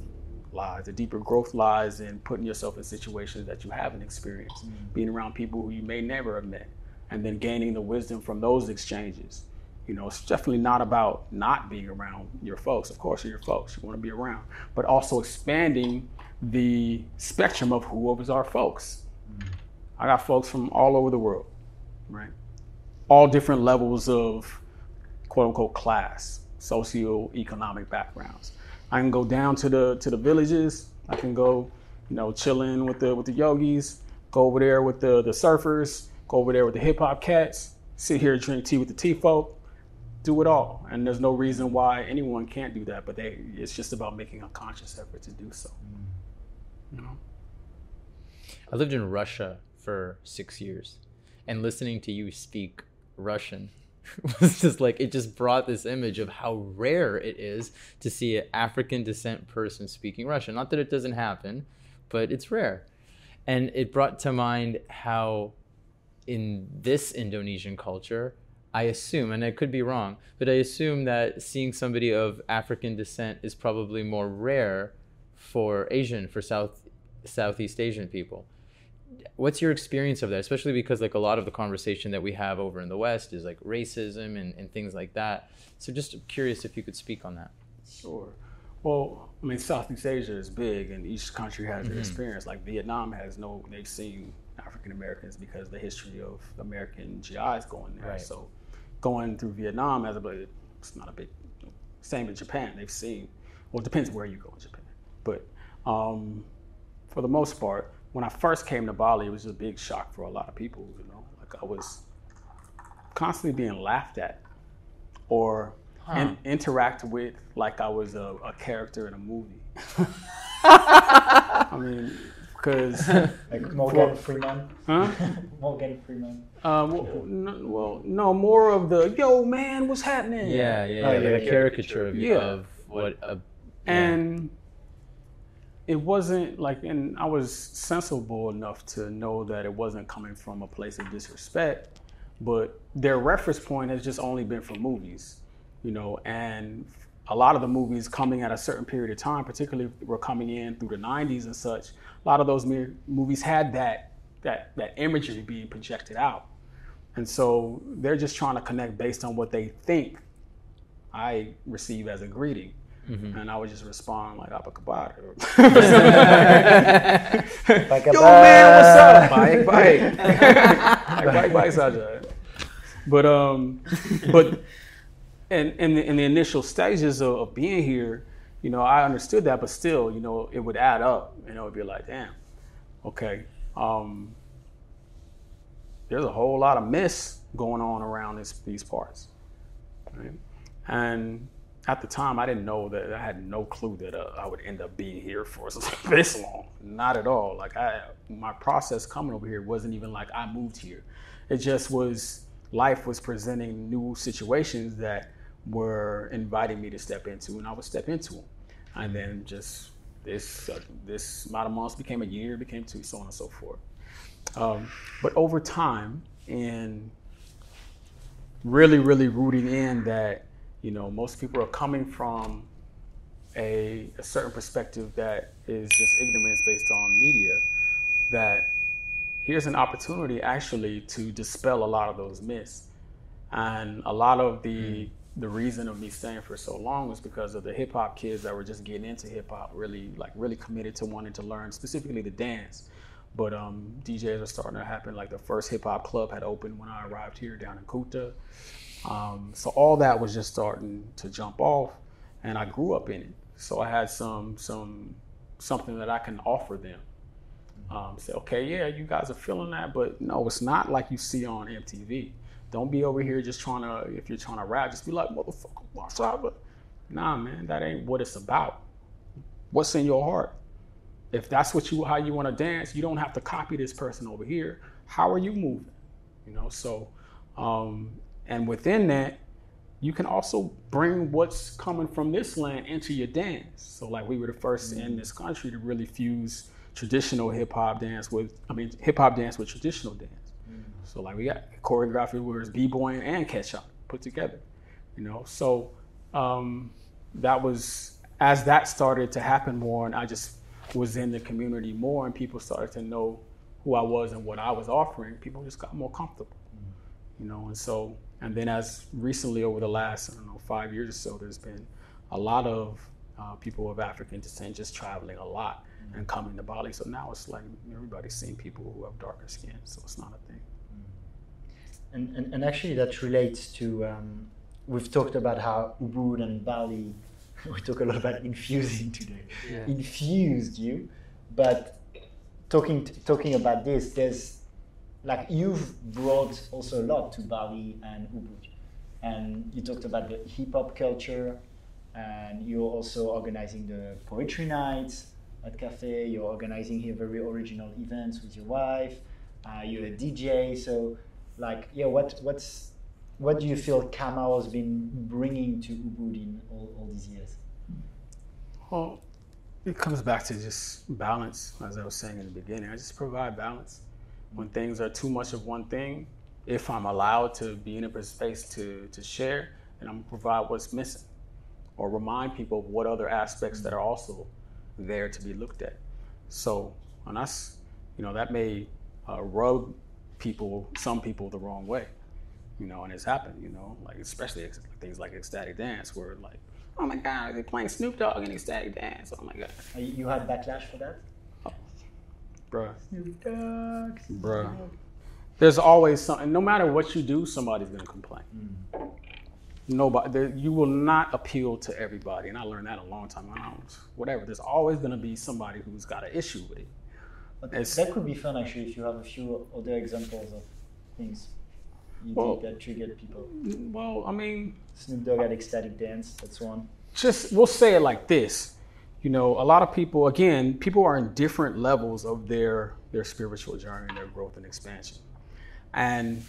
lies. The deeper growth lies in putting yourself in situations that you haven't experienced, mm. being around people who you may never have met, and then gaining the wisdom from those exchanges. You know, it's definitely not about not being around your folks. Of course, you're your folks. You want to be around, but also expanding the spectrum of who is our folks. I got folks from all over the world, right? All different levels of quote unquote class, socioeconomic backgrounds. I can go down to the to the villages. I can go, you know, chilling with the with the yogis. Go over there with the the surfers. Go over there with the hip hop cats. Sit here drink tea with the tea folk. Do it all, and there's no reason why anyone can't do that. But they, it's just about making a conscious effort to do so. You know. I lived in Russia for six years, and listening to you speak Russian was just like it just brought this image of how rare it is to see an African descent person speaking Russian. Not that it doesn't happen, but it's rare. And it brought to mind how in this Indonesian culture, I assume, and I could be wrong, but I assume that seeing somebody of African descent is probably more rare for Asian, for South Southeast Asian people. What's your experience of that? Especially because like a lot of the conversation that we have over in the West is like racism and, and things like that. So just curious if you could speak on that. Sure. Well, I mean, Southeast Asia is big, and each country has their mm-hmm. experience. Like Vietnam has no, they've seen African Americans because the history of American GIs going there. Right. So, going through Vietnam as a, it's not a big. Same in Japan, they've seen. Well, it depends where you go in Japan, but um, for the most part, when I first came to Bali, it was a big shock for a lot of people. You know, like I was constantly being laughed at, or in, interact with like I was a, a character in a movie. I mean, because Like Morgan Freeman. huh? Morgan Freeman. Um, well, no, well, no, more of the yo man, what's happening? Yeah, yeah, Oh, yeah, yeah, like a yeah. caricature of, Yeah. of what a and it wasn't like and i was sensible enough to know that it wasn't coming from a place of disrespect but their reference point has just only been from movies you know and a lot of the movies coming at a certain period of time particularly were coming in through the 90s and such a lot of those movies had that that that imagery being projected out and so they're just trying to connect based on what they think i receive as a greeting and I would just respond like "Abacabada." Yo, man, what's up? Bike, bike, bike, bike, bike, Saja. But um, but in in the, in the initial stages of, of being here, you know, I understood that, but still, you know, it would add up. You know, it'd be like, damn, okay. Um, there's a whole lot of mess going on around this, these parts. Right? And at the time, I didn't know that I had no clue that uh, I would end up being here for this long. Not at all. Like I, my process coming over here wasn't even like I moved here. It just was life was presenting new situations that were inviting me to step into, and I would step into them. And then just this uh, this amount of months became a year, became two, so on and so forth. Um, but over time, and really, really rooting in that you know, most people are coming from a, a, certain perspective that is just ignorance based on media. That here's an opportunity actually to dispel a lot of those myths. And a lot of the mm. The reason of me staying for so long was because of the hip hop kids that were just getting into hip hop, really like really committed to wanting to learn specifically the dance. But um, DJs are starting to happen. Like the first hip hop club had opened when I arrived here down in Kuta. Um, so all that was just starting to jump off, and I grew up in it. So I had some some something that I can offer them. Um, say, okay, yeah, you guys are feeling that, but no, it's not like you see on MTV. Don't be over here just trying to, if you're trying to rap, just be like, motherfucker, what's up? But nah, man, that ain't what it's about. What's in your heart? If that's what you, how you want to dance, you don't have to copy this person over here. How are you moving? You know, so um, and within that, you can also bring what's coming from this land into your dance. So, like, we were the 1st mm-hmm. in this country to really fuse traditional hip hop dance with, I mean, hip hop dance with traditional dance. So, like, we got choreography where it's b boying and kecak put together, you know. So, um, that was as that started to happen more, and I just was in the community more, and people started to know who I was and what I was offering. People just got more comfortable, you know, and so and then, as recently over the last, I don't know, five years or so, there's been a lot of uh, people of African descent just traveling a lot mm-hmm. and coming to Bali. So now it's like everybody's seeing people who have darker skin, so it's not a thing. Mm-hmm. And, and, and actually, that relates to um, we've talked about how Ubud and Bali, we talk a lot about infusing today, yeah. infused you, but talking talking about this, there's like you've brought also a lot to Bali and Ubud. And you talked about the hip hop culture, and you're also organizing the poetry nights at Cafe. You're organizing here very original events with your wife. Uh, you're a DJ. So, like, yeah, what what's what do you feel Kamau has been bringing to Ubud in all, all these years? Well, it comes back to just balance, as I was saying in the beginning. I just provide balance when things are too much of one thing, if I'm allowed to be in a space to, to share, then I'm gonna provide what's missing or remind people of what other aspects that are also there to be looked at. So on us, you know, that may uh, rub people, some people the wrong way, you know, and it's happened, you know, like especially things like ecstatic dance where like, oh my God, they're playing Snoop Dogg in ecstatic dance. Oh my God. You had backlash for that? Bruh. Snoop Dogg. Bruh. There's always something. No matter what you do, somebody's gonna complain. Mm. Nobody. There, you will not appeal to everybody, and I learned that a long time ago. Whatever. There's always gonna be somebody who's got an issue with it. that could be fun actually if you have a few other examples of things you well, did that triggered people. Well, I mean, Snoop Dogg had ecstatic dance. That's one. Just we'll say it like this you know, a lot of people, again, people are in different levels of their their spiritual journey and their growth and expansion. And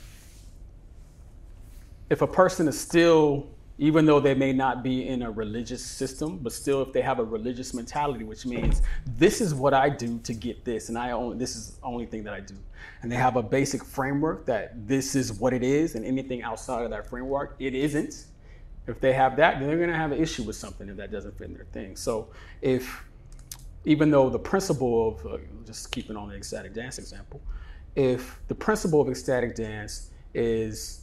if a person is still, even though they may not be in a religious system, but still if they have a religious mentality, which means this is what I do to get this, and I only this is the only thing that I do. And they have a basic framework that this is what it is, and anything outside of that framework, it isn't if they have that, then they're going to have an issue with something if that doesn't fit in their thing. So if, even though the principle of, uh, just keeping on the ecstatic dance example, if the principle of ecstatic dance is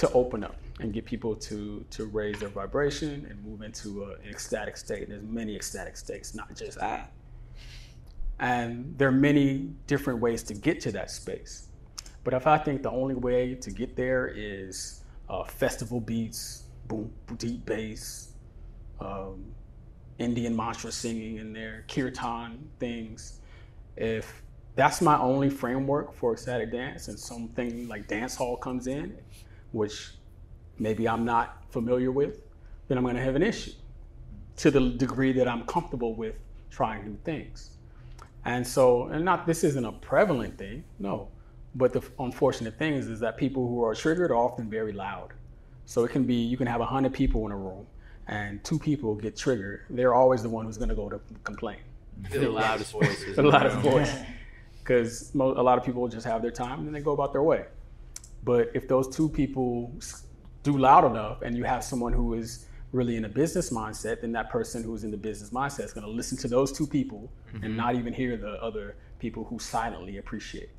to open up and get people to to raise their vibration and move into a, an ecstatic state. There's many ecstatic states, not just that. And there are many different ways to get to that space. But if I think the only way to get there is uh, festival beats, boom, deep bass, um, Indian mantra singing in there, kirtan things. If that's my only framework for ecstatic dance, and something like dance hall comes in, which maybe I'm not familiar with, then I'm going to have an issue to the degree that I'm comfortable with trying new things. And so, and not this isn't a prevalent thing, no. But the unfortunate thing is, is that people who are triggered are often very loud. So it can be you can have hundred people in a room, and two people get triggered. They're always the one who's going to go to complain. the loudest voices. the loudest voice, because a lot of people just have their time and then they go about their way. But if those two people do loud enough, and you have someone who is really in a business mindset, then that person who's in the business mindset is going to listen to those two people mm-hmm. and not even hear the other people who silently appreciate.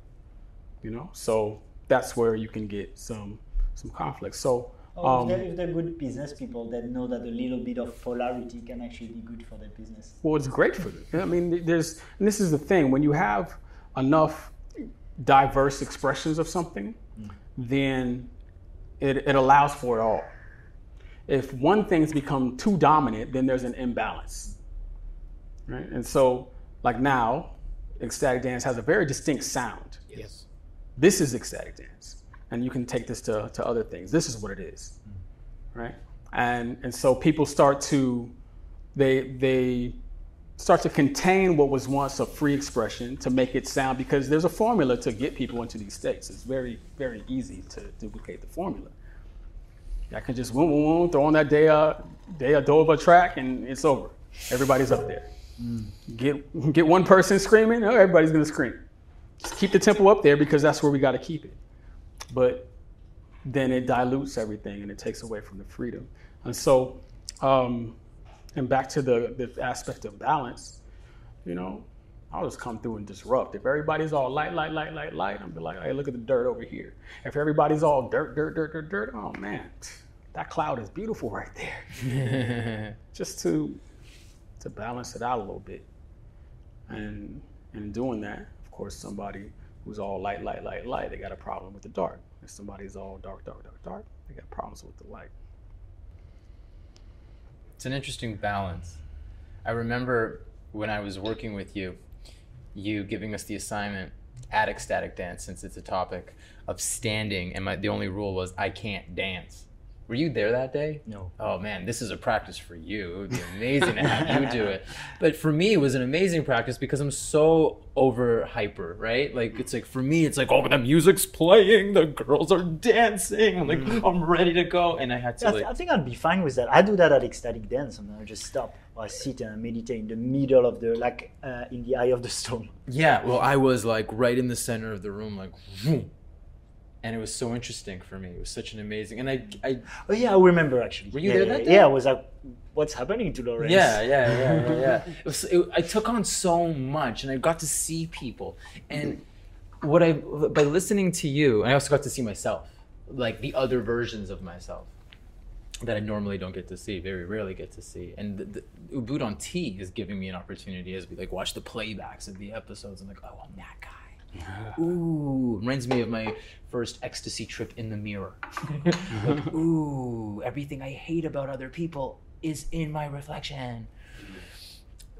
You know, so that's where you can get some some conflict. So. Oh, um, if, they're, if, they're, good business people, that know that a little bit of polarity can actually be good for their business. Well, it's great for them. I mean, there's, and this is the thing, when you have enough diverse expressions of something, mm. Then it, it allows for it all if one thing's become too dominant, then there's an imbalance. Right? And so, like now, ecstatic dance has a very distinct sound. Yes. This is ecstatic dance. And you can take this to, to other things. This is what it is. Mm-hmm. Right? And and so people start to they they start to contain what was once a free expression to make it sound because there's a formula to get people into these states. It's very, very easy to duplicate the formula. I can just boom, boom, boom, throw on that Dea, Dea Dova track and it's over. Everybody's up there. Mm. Get, get one person screaming, oh, everybody's going to scream. Just keep the tempo up there because that's where we got to keep it. But then it dilutes everything and it takes away from the freedom. And so, um, and back to the, the aspect of balance, you know, I'll just come through and disrupt. If everybody's all light, light, light, light, light, I'm be like, hey, look at the dirt over here. If everybody's all dirt, dirt, dirt, dirt, dirt, oh man, that cloud is beautiful right there. just to to balance it out a little bit. And in doing that, of course, somebody who's all light, light, light, light, they got a problem with the dark. If somebody's all dark, dark, dark, dark, they got problems with the light. It's an interesting balance. I remember when I was working with you, you giving us the assignment at ecstatic dance since it's a topic of standing and my, the only rule was i can't dance were you there that day? No. Oh man, this is a practice for you. It would be amazing to have you do it. But for me, it was an amazing practice because I'm so over hyper, right? Like it's like for me, it's like oh the music's playing, the girls are dancing. I'm like mm. I'm ready to go, and I had to. I, like, I think I'd be fine with that. I do that at ecstatic dance, and I just stop. Or I sit and meditate in the middle of the like uh, in the eye of the storm. Yeah, well, I was like right in the center of the room, like. Whoom and it was so interesting for me. It was such an amazing, and I, I oh yeah, I remember actually. Were you yeah, there that day? Yeah, I was like, what's happening to Lawrence? Yeah, yeah, yeah, yeah. yeah. it was, it, I took on so much, and I got to see people, and what I by listening to you, I also got to see myself, like the other versions of myself that I normally don't get to see, very rarely get to see. And the, the Ubud on Tea is giving me an opportunity as we like watch the playbacks of the episodes. I'm like, oh, I'm that guy. Ooh, reminds me of my first ecstasy trip in the mirror. like, ooh, everything I hate about other people is in my reflection.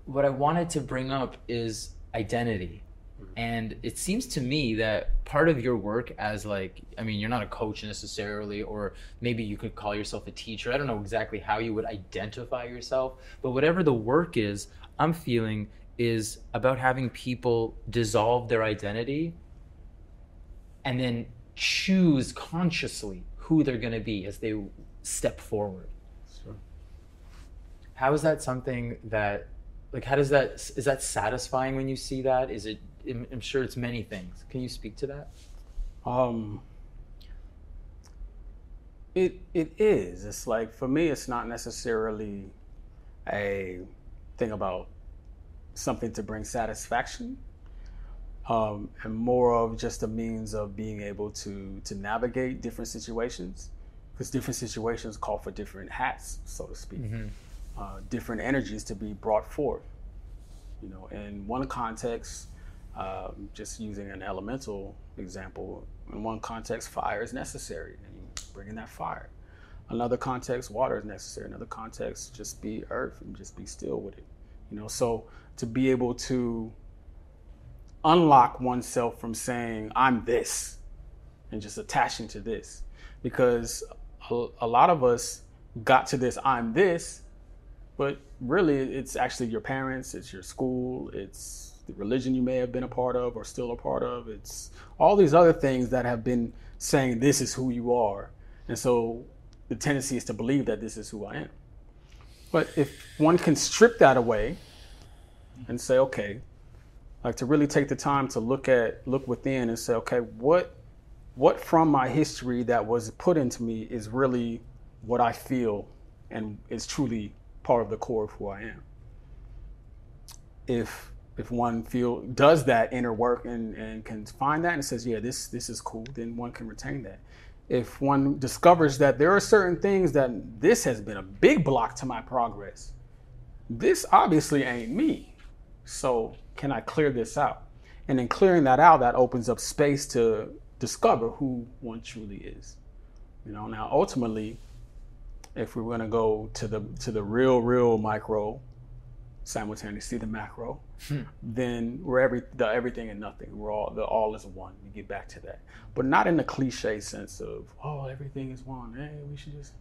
What I wanted to bring up is identity. Mm-hmm. And it seems to me that part of your work as like I mean you're not a coach necessarily or maybe you could call yourself a teacher. I don't know exactly how you would identify yourself, but whatever the work is, I'm feeling is about having people dissolve their identity and then choose consciously who they're going to be as they step forward. Sure. How is that something that, like, how does that, is that satisfying when you see that? Is it, I'm sure it's many things. Can you speak to that? Um, it, it is. It's like, for me, it's not necessarily a thing about something to bring satisfaction um, and more of just a means of being able to to navigate different situations because different situations call for different hats so to speak. Mm-hmm. uh, different energies to be brought forth you know in one context um, just using an elemental example in one context fire is necessary and you bring in that fire. Another context water is necessary. Another context just be earth and just be still with it you know? So to be able to unlock oneself from saying I'm this and just attaching to this. Because a, a lot of us got to this I'm this but really it's actually your parents it's your school it's the religion you may have been a part of or still a part of it's all these other things that have been saying this is who you are. And so the tendency is to believe that this is who I am. But if one can strip that away and say okay like to really take the time to look at look within and say okay what what from my history that was put into me is really what I feel and is truly part of the core of who I am. If if one feel does that inner work and, and can find that and says, yeah, this this is cool, then one can retain that. If one discovers that there are certain things that this has been a big block to my progress, this obviously ain't me. So can I clear this out? And in clearing that out, that opens up space to discover who one truly is. You know, now ultimately, if we're going to go to the to the real, real micro, simultaneously see the macro, hmm. then we're every the everything and nothing. We're all the all is one. We get back to that, but not in the cliche sense of oh everything is one. Hey, we should just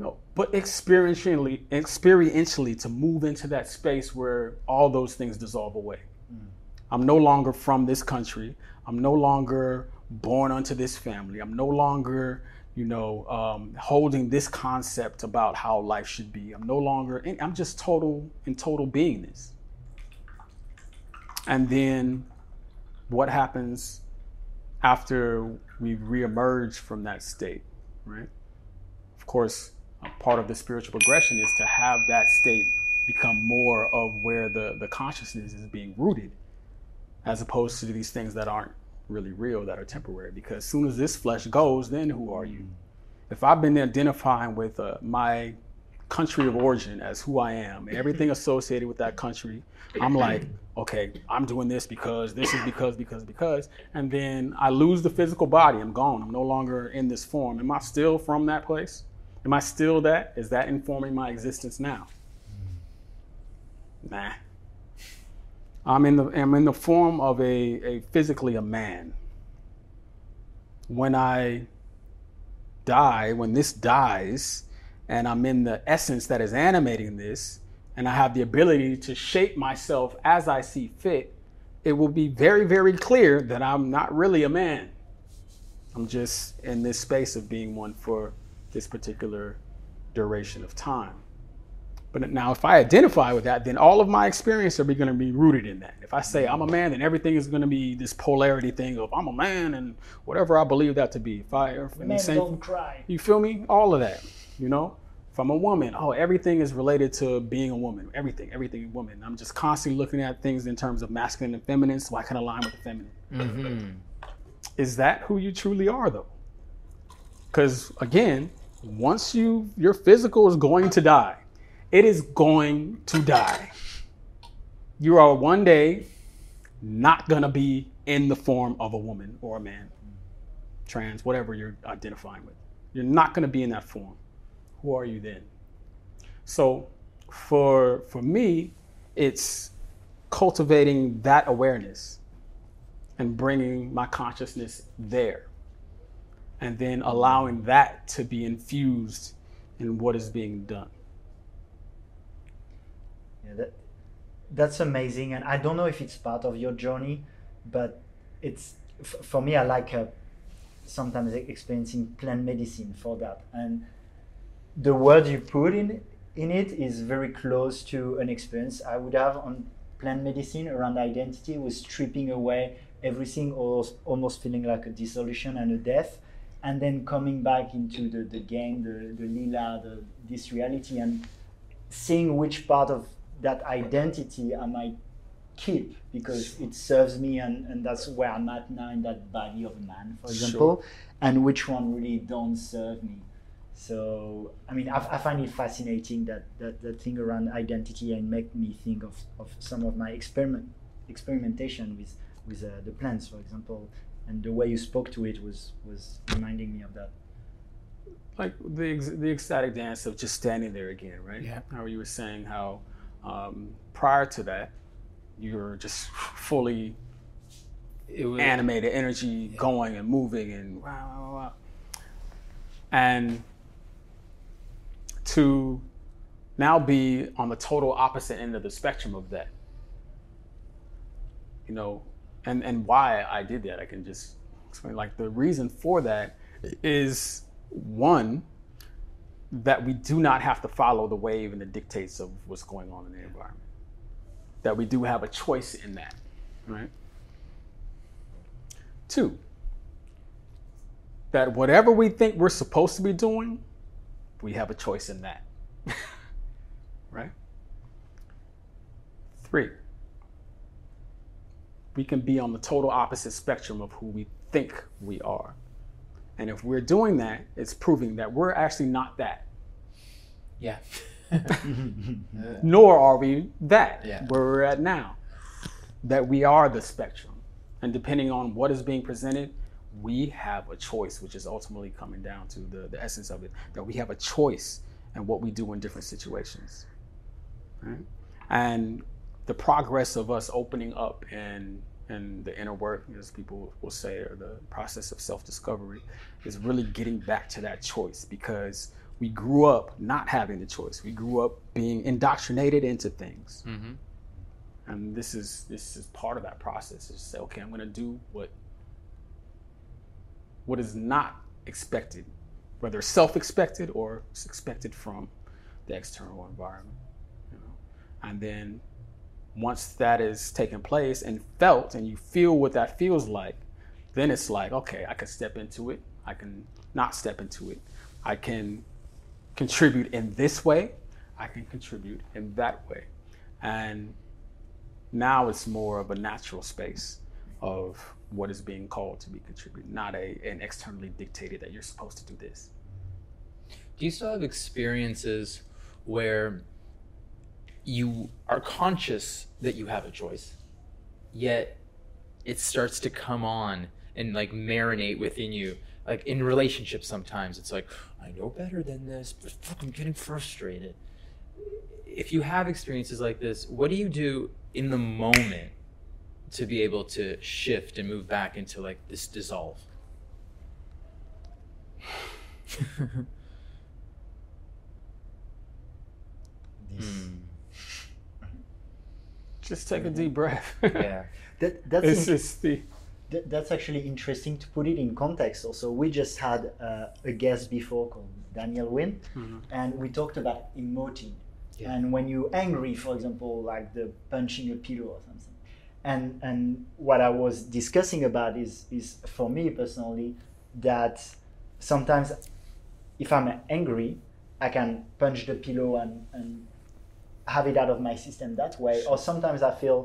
no, but experientially, experientially to move into that space where all those things dissolve away. Mm. I'm no longer from this country. I'm no longer born unto this family. I'm no longer you know, um, holding this concept about how life should be. I'm no longer, I'm just total in total beingness. And then what happens after we reemerge from that state, right? Of course, part of the spiritual progression is to have that state become more of where the, the consciousness is being rooted, as opposed to these things that aren't really real that are temporary. Because as soon as this flesh goes then who are you? If i've been identifying with uh, my country of origin as who i am and everything associated with that country i'm like okay i'm doing this because this is because because because and then i lose the physical body. I'm gone. I'm no longer in this form. Am i still from that place am i still that is that informing my existence now nah I'm in the I'm in the form of a, a physically a man. When I die, when this dies, and I'm in the essence that is animating this, and I have the ability to shape myself as I see fit, it will be very, very clear that I'm not really a man. I'm just in this space of being one for this particular duration of time. But now, if I identify with that, then all of my experience are going to be rooted in that. If I say I'm a man, then everything is going to be this polarity thing of I'm a man and whatever I believe that to be. If I, if man same, don't cry. You feel me? All of that, you know. If I'm a woman, oh, everything is related to being a woman. Everything, everything, woman. I'm just constantly looking at things in terms of masculine and feminine, so I can align with the feminine. Mm-hmm. Is that who you truly are, though? Because again, once you your physical is going to die it is going to die. You are one day not going to be in the form of a woman or a man, trans, whatever you're identifying with. You're not going to be in that form. Who are you then? So for for me, it's cultivating that awareness and bringing my consciousness there and then allowing that to be infused in what is being done. Yeah, that, that's amazing. And I don't know if it's part of your journey, but it's f- for me. I like uh, sometimes experiencing plant medicine for that. And the word you put in in it is very close to an experience I would have on plant medicine around identity, was stripping away everything, almost feeling like a dissolution and a death and then coming back into the, the game, the, the lila, the, this reality, and seeing which part of that identity I might keep because it serves me and, and that's where I'm at now in that body of a man, for example, sure. and which one really don't serve me. So, I mean, I, I, find it fascinating that, that, that thing around identity and make me think of, of some of my experiment experimentation with, with uh, the plants, for example, and the way you spoke to it was, was reminding me of that like the the ecstatic dance of just standing there again, right? Yeah. How you were saying how um, prior to that, you were just fully It was animated energy going and moving and wow, wow, wow. And to now be on the total opposite end of the spectrum of that. You know, and, and why I did that, I can just explain. Like the reason for that is one, that we do not have to follow the wave and the dictates of what's going on in the environment. That we do have a choice in that, right? Two, that whatever we think we're supposed to be doing, we have a choice in that. right? Three, we can be on the total opposite spectrum of who we think we are. And if we're doing that, it's proving that we're actually not that. yeah. Nor are we that Yeah. where we're at now. That we are the spectrum. And depending on what is being presented, we have a choice, which is ultimately coming down to the, the essence of it, that we have a choice in what we do in different situations. Right? And the progress of us opening up and and the inner work, as people will say, or the process of self-discovery, is really getting back to that choice because we grew up not having the choice. We grew up being indoctrinated into things, hmm and this is this is part of that process. Is say, okay, I'm going to do what what is not expected, whether self-expected or expected from the external environment. You know? And then once that is taken place and felt, and you feel what that feels like, then it's like, okay, I can step into it. I can not step into it. I can contribute in this way. I can contribute in that way. And now it's more of a natural space of what is being called to be contributed, not a an externally dictated that you're supposed to do this. Do you still have experiences where you are conscious that you have a choice, yet it starts to come on and like marinate within you? Like in relationships, sometimes it's like, I know better than this, but fuck, I'm getting frustrated. If you have experiences like this, what do you do in the moment to be able to shift and move back into like this dissolve? This, Hmm. Just take a deep breath. Yeah. that, that's it's just the Th- that's actually interesting to put it in context also we just had uh, a guest before called daniel wynn and we talked about emoting Yeah. and when you're angry for example like the punching a pillow or something and and what i was discussing about is is for me personally that sometimes if i'm angry i can punch the pillow and and have it out of my system that way or sometimes i feel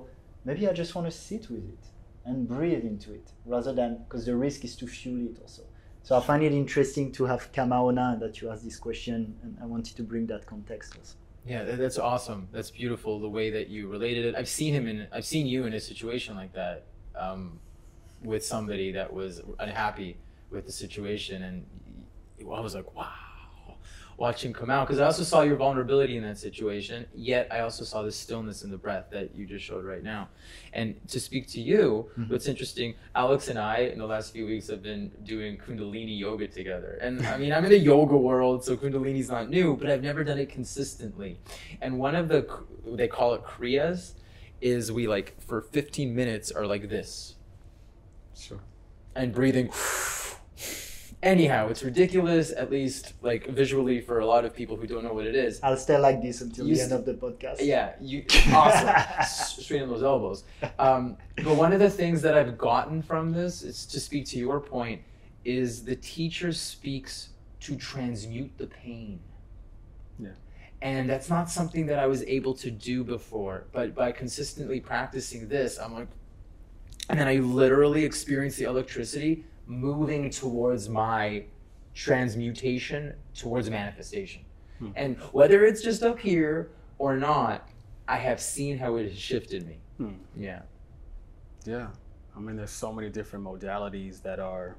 maybe i just want to sit with it and breathe into it rather than because the risk is to fuel it also. So I find it interesting to have Kamau on that you asked this question, and I wanted to bring that context also. Yeah, that's awesome. That's beautiful. The way that you related it. I've seen him in. I've seen you in a situation like that, um, with somebody that was unhappy with the situation, and I was like, wow, watching him come out because I also saw your vulnerability in that situation. Yet I also saw the stillness in the breath that you just showed right now. And to speak to you, mm-hmm. what's interesting, Alex and I in the last few weeks have been doing Kundalini yoga together. And I mean, I'm in the yoga world, so Kundalini's not new, but I've never done it consistently. And one of the, they call it Kriyas, is we like for 15 minutes are like this sure. and breathing. Anyhow, it's ridiculous, at least like visually for a lot of people who don't know what it is. I'll stay like this until You the s- end of the podcast. Yeah, you awesome. Straighten those elbows. Um, but one of the things that I've gotten from this is to speak to your point is the teacher speaks to transmute the pain. Yeah. And that's not something that I was able to do before. But by consistently practicing this, I'm like, and then I literally experience the electricity moving towards my transmutation towards manifestation. And whether it's just up here or not, I have seen how it has shifted me. Hmm. Yeah. Yeah. I mean, there's so many different modalities that are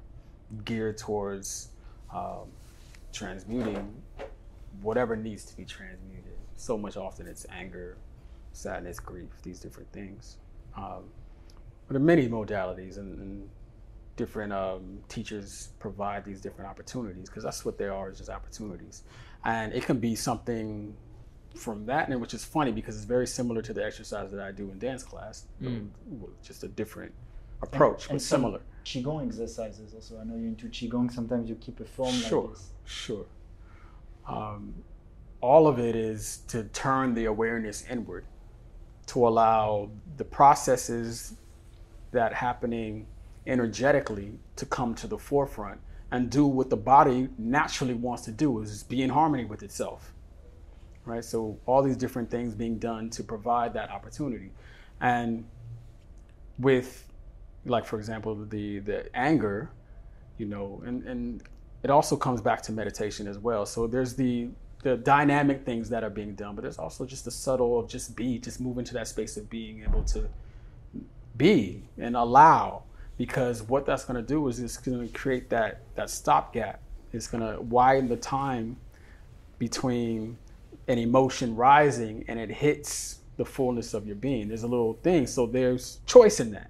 geared towards um, transmuting whatever needs to be transmuted. So much often it's anger, sadness, grief, these different things. Um, there are many modalities, and, and different um, teachers provide these different opportunities because that's what they are, is just opportunities. And it can be something from that, and which is funny because it's very similar to the exercise that I do in dance class, Mm. just a different approach, and but some similar. Qigong exercises also. I know you're into Qigong. Sometimes you keep a form Sure. like this. Sure. Um, all of it is to turn the awareness inward, to allow the processes that happening energetically to come to the forefront and do what the body naturally wants to do is be in harmony with itself right? So all these different things being done to provide that opportunity. And with like for example the the anger you know and and it also comes back to meditation as well. So there's the the dynamic things that are being done but there's also just the subtle of just be just move into that space of being able to be and allow because what that's going to do is it's going to create that that stopgap. It's going to widen the time between an emotion rising and it hits the fullness of your being. There's a little thing so there's choice in that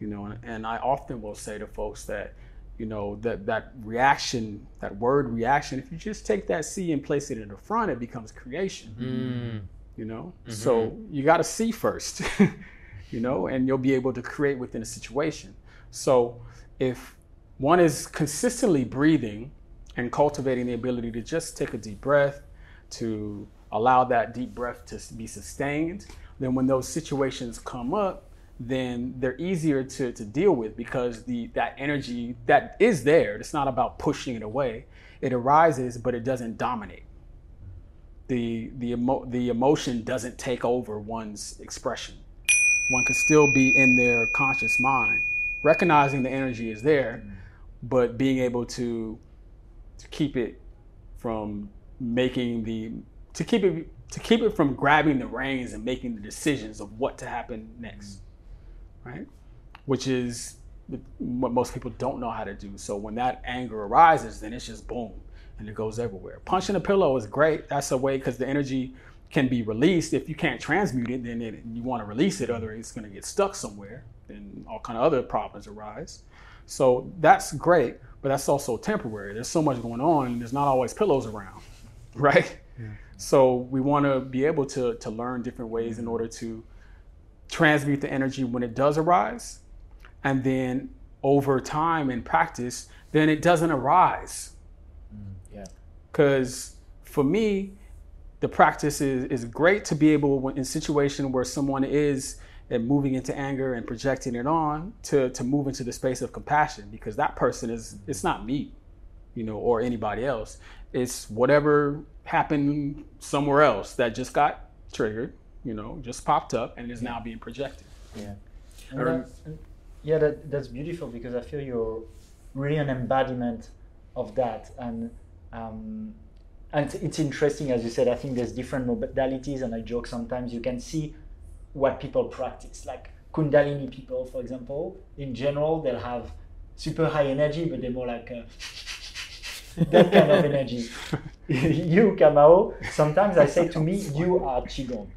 you know and, and i often will say to folks that you know that that reaction that word reaction if you just take that c and place it in the front it becomes creation. Mm. you know? So you got to see first you know and you'll be able to create within a situation so if one is consistently breathing and cultivating the ability to just take a deep breath to allow that deep breath to be sustained then when those situations come up then they're easier to, to deal with because the that energy that is there it's not about pushing it away it arises but it doesn't dominate the the emo- the emotion doesn't take over one's expression. One can still be in their conscious mind, recognizing the energy is there, mm-hmm. but being able to to keep it from making the to keep it to keep it from grabbing the reins and making the decisions of what to happen next, mm-hmm. right? Which is what most people don't know how to do. So when that anger arises, then it's just boom and it goes everywhere. Punching a pillow is great. That's a way because the energy can be released. If you can't transmute it, then it, you want to release it, other it's going to get stuck somewhere. Then all kind of other problems arise. So that's great, but that's also temporary. There's so much going on, and there's not always pillows around, right? So we want to be able to to learn different ways in order to transmute the energy when it does arise, and then over time and practice, then it doesn't arise. Mm, yeah. Because for me, the practice is, is great to be able, when- in situation where someone is and moving into anger and projecting it on, to, to move into the space of compassion because that person is, it's not me, you know, or anybody else. It's whatever happened somewhere else that just got triggered, you know, just popped up and is now being projected. Yeah. And that- yeah, that, that's beautiful because I feel you're really an embodiment of that. And um, and it's, it's interesting, as you said, I think there's different modalities, and I joke sometimes you can see what people practice. Like Kundalini people, for example, in general, they'll have super high energy, but they're more like that kind of energy. you, Kamau, sometimes I say to me, you are Qigong.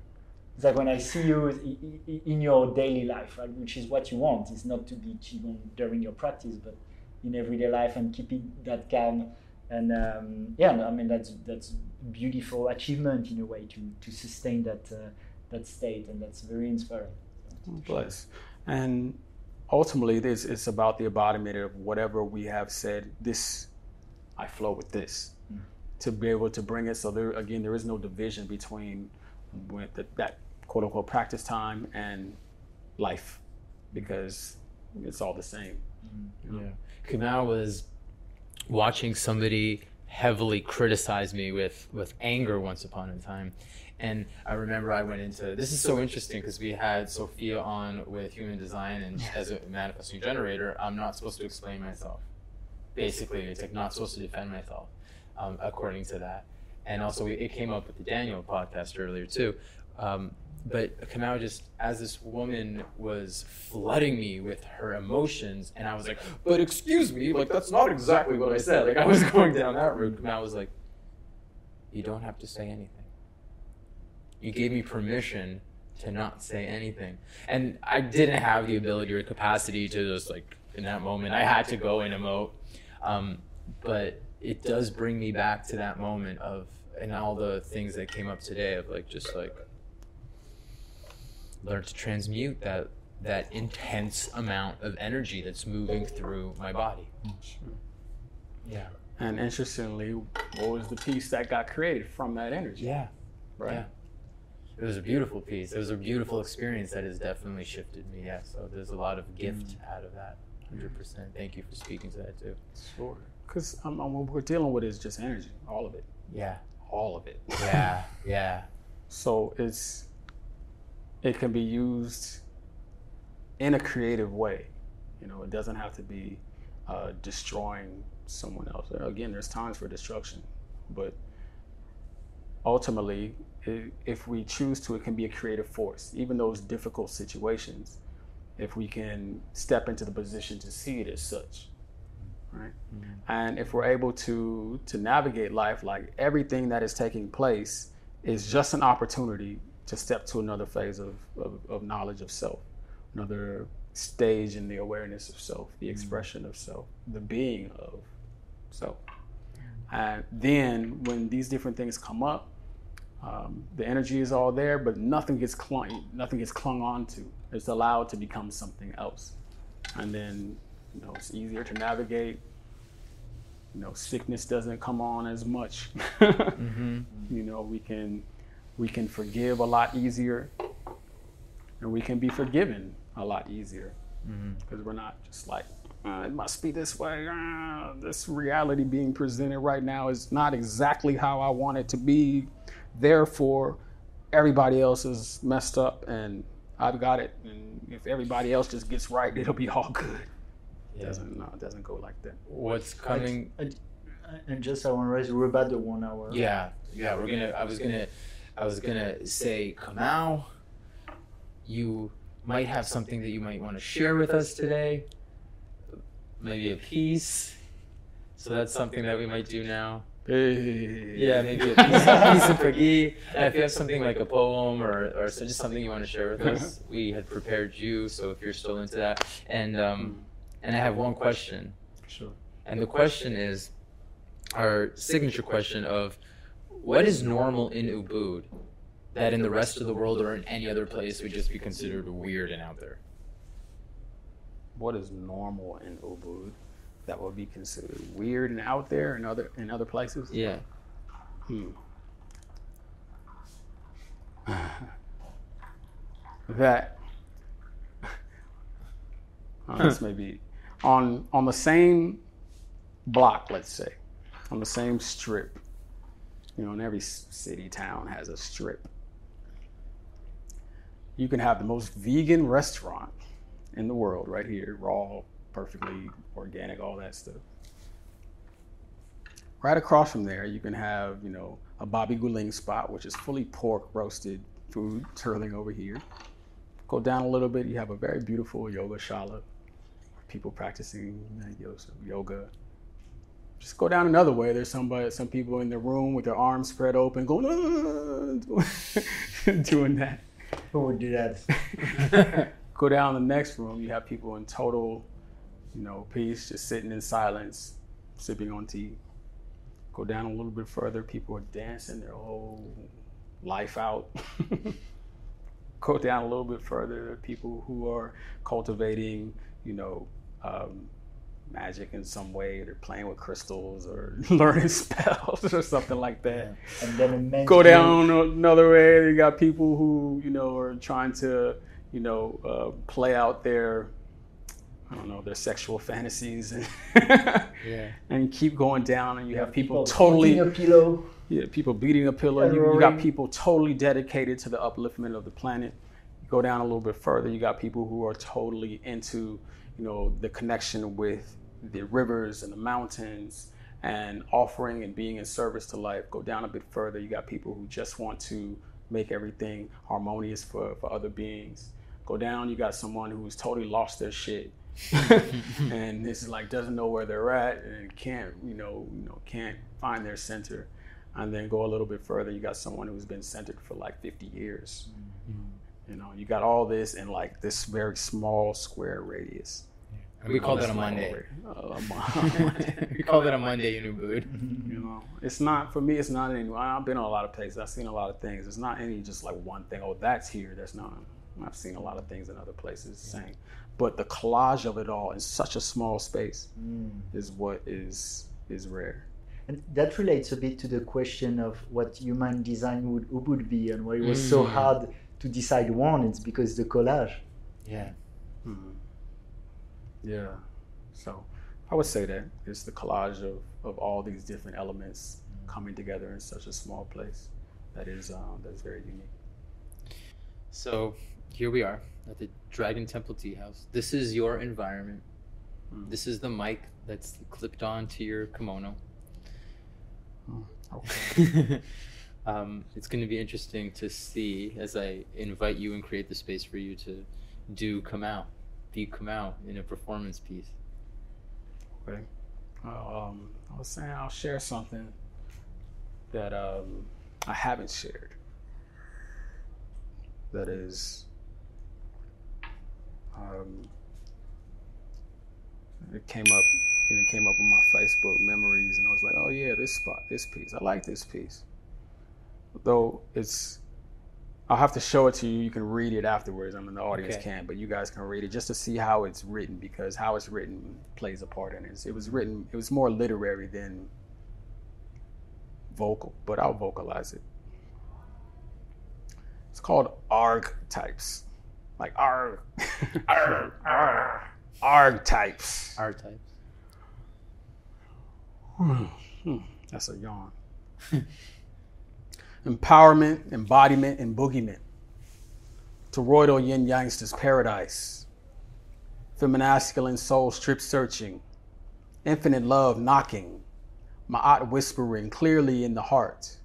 It's like when I see you in your daily life, right, which is what you want, is not to be Qigong during your practice, but in everyday life and keeping that calm. And um, yeah, I mean that's that's beautiful achievement in a way to to sustain that uh, that state, and that's very inspiring. Bless. And ultimately, this it's about the embodiment of whatever we have said. This, I flow with this, mm. to be able to bring it. So there again, there is no division between with the, that quote unquote practice time and life, because it's all the same. you know? Yeah. Kamau was watching somebody heavily criticize me with with anger once upon a time. And I remember I went into this is so interesting because we had Sophia on with human design and as a manifesting generator, I'm not supposed to explain myself. Basically, it's like not supposed to defend myself, um, according to that. And also, we, it came up with the Daniel podcast earlier too. Um, but Kamau just, as this woman was flooding me with her emotions, and I was like, "But excuse me, like that's not exactly what I said." Like I was going down that route. Kamau was like, "You don't have to say anything. You gave me permission to not say anything. And I didn't have the ability or capacity to just like in that moment. I had to go and emote. Um, but it does bring me back to that moment of and all the things that came up today of like just like learn to transmute that that intense amount of energy that's moving through my body. Yeah. And interestingly, what was the piece that got created from that energy? Yeah. Right. Yeah. It was a beautiful piece. It was a beautiful experience that has definitely shifted me. Yeah. So there's a lot of gift out of that. 100%. Thank you for speaking to that too. Sure. Because um, um, what we're dealing with is just energy, all of it, Yeah. all of it. Yeah. Yeah. So it's it can be used in a creative way. You know, it doesn't have to be uh, destroying someone else. Again, there's times for destruction, but ultimately, i if we choose to, it can be a creative force. Even those difficult situations, if we can step into the position to see it as such, right? Mm-hmm. And if we're able to to navigate life like everything that is taking place is just an opportunity to step to another phase of, of, of knowledge of self, another stage in the awareness of self, the mm-hmm. expression of self, the being of self. And then when these different things come up, um, the energy is all there, but nothing gets clung, nothing gets clung onto. It's allowed to become something else, and then you know it's easier to navigate. You know, sickness doesn't come on as much. You know, we can we can forgive a lot easier, and we can be forgiven a lot easier because we're not just like uh, it must be this way. Uh, this reality being presented right now is not exactly how I want it to be. Therefore, everybody else is messed up, and I've got it. And if everybody else just gets right, it'll be all good. It Yeah. doesn't no, it doesn't go like that. What's coming? And, and just I want to raise we're about the one hour. Yeah. Yeah. We're gonna. I was gonna. I was gonna say, Kamau, you might have something that you might want to share with us today. Maybe a piece. So that's something that we might do now. Hey. Yeah, maybe a piece, a piece of Pagi. And if you have something like a poem or, or just something you want to share with us, we had prepared you. So if you're still into that, and um, and I have one question, Sure. and the question is our signature question of what is normal in Ubud that in the rest of the world or in any other place would just be considered weird and out there. What is normal in Ubud that would be considered weird and out there in other in other places? Yeah. Hmm. that uh, this may be on on the same block, let's say, on the same strip. You know, in every city town has a strip. You can have the most vegan restaurant in the world right here, raw, perfectly organic, all that stuff. Right across from there, you can have, you know, a Babi Guling spot, which is fully pork roasted food turling over here. Go down a little bit, you have a very beautiful yoga shala, people practicing uh, yoga. Just go down another way. There's somebody, some people in the room with their arms spread open, going, "Ah," doing that. Who would do that? Go down the next room, you have people in total, you know, peace, just sitting in silence, sipping on tea. Go down a little bit further, people are dancing their whole life out. Go down a little bit further, there are people who are cultivating, you know, um, magic in some way. They're playing with crystals or learning spells or something like that And then men's go down another way. You got people who you know are trying to you know uh, play out their I don't know their sexual fantasies and Yeah. and keep going down. And you have people, People totally eating a pillow. yeah, people beating a pillow. You, you got people totally dedicated to the upliftment of the planet. You go down a little bit further, you got people who are totally into, you know, the connection with the rivers and the mountains and offering and being in service to life. Go down a bit further, you got people who just want to make everything harmonious for, for other beings. Go down, you got someone who's totally lost their shit. and this is like doesn't know where they're at and can't you know you know can't find their center and then go a little bit further you got someone who's been centered for like 50 years You know, you got all this in like this very small square radius. We call that a Monday. uh, a Mon- we call that a Monday in Ubud. you know, it's not for me. It's not any. I've been on a lot of places. I've seen a lot of things. It's not any just like one thing. Oh, that's here. That's not. I've seen a lot of things in other places. Same, but the collage of it all in such a small space is what is is rare. And that relates a bit to the question of what human design would would be and why it was so Mm. hard to decide one. It's because the collage. Yeah. Mhm. Yeah. So I would say that it's the collage of, of all these different elements coming together in such a small place that is um, that's very unique. So here we are at the Dragon Temple Tea House. This is your environment. Mm. This is the mic that's clipped on to your kimono. Okay. um, it's going to be interesting to see as I invite you and create the space for you to do come out, be come out in a performance piece. Okay. Um, I was saying I'll share something that um, I haven't shared. That is, um, it came up. It came up on my Facebook memories, and I was like, "Oh yeah, this spot, this piece. I like this piece." Though it's, I'll have to show it to you. You can read it afterwards. I mean, the audience Okay. can't, but you guys can read it just to see how it's written because how it's written plays a part in it. It was written. It was more literary than vocal, but I'll vocalize it. It's called archetypes, like arg, arg, arg, archetypes. Archetypes. Hmm, That's a yawn. Empowerment, embodiment, and boogeyman. Toroidal yin yangster's paradise. Feminasculine soul strip searching. Infinite love knocking. Ma'at whispering clearly in the heart.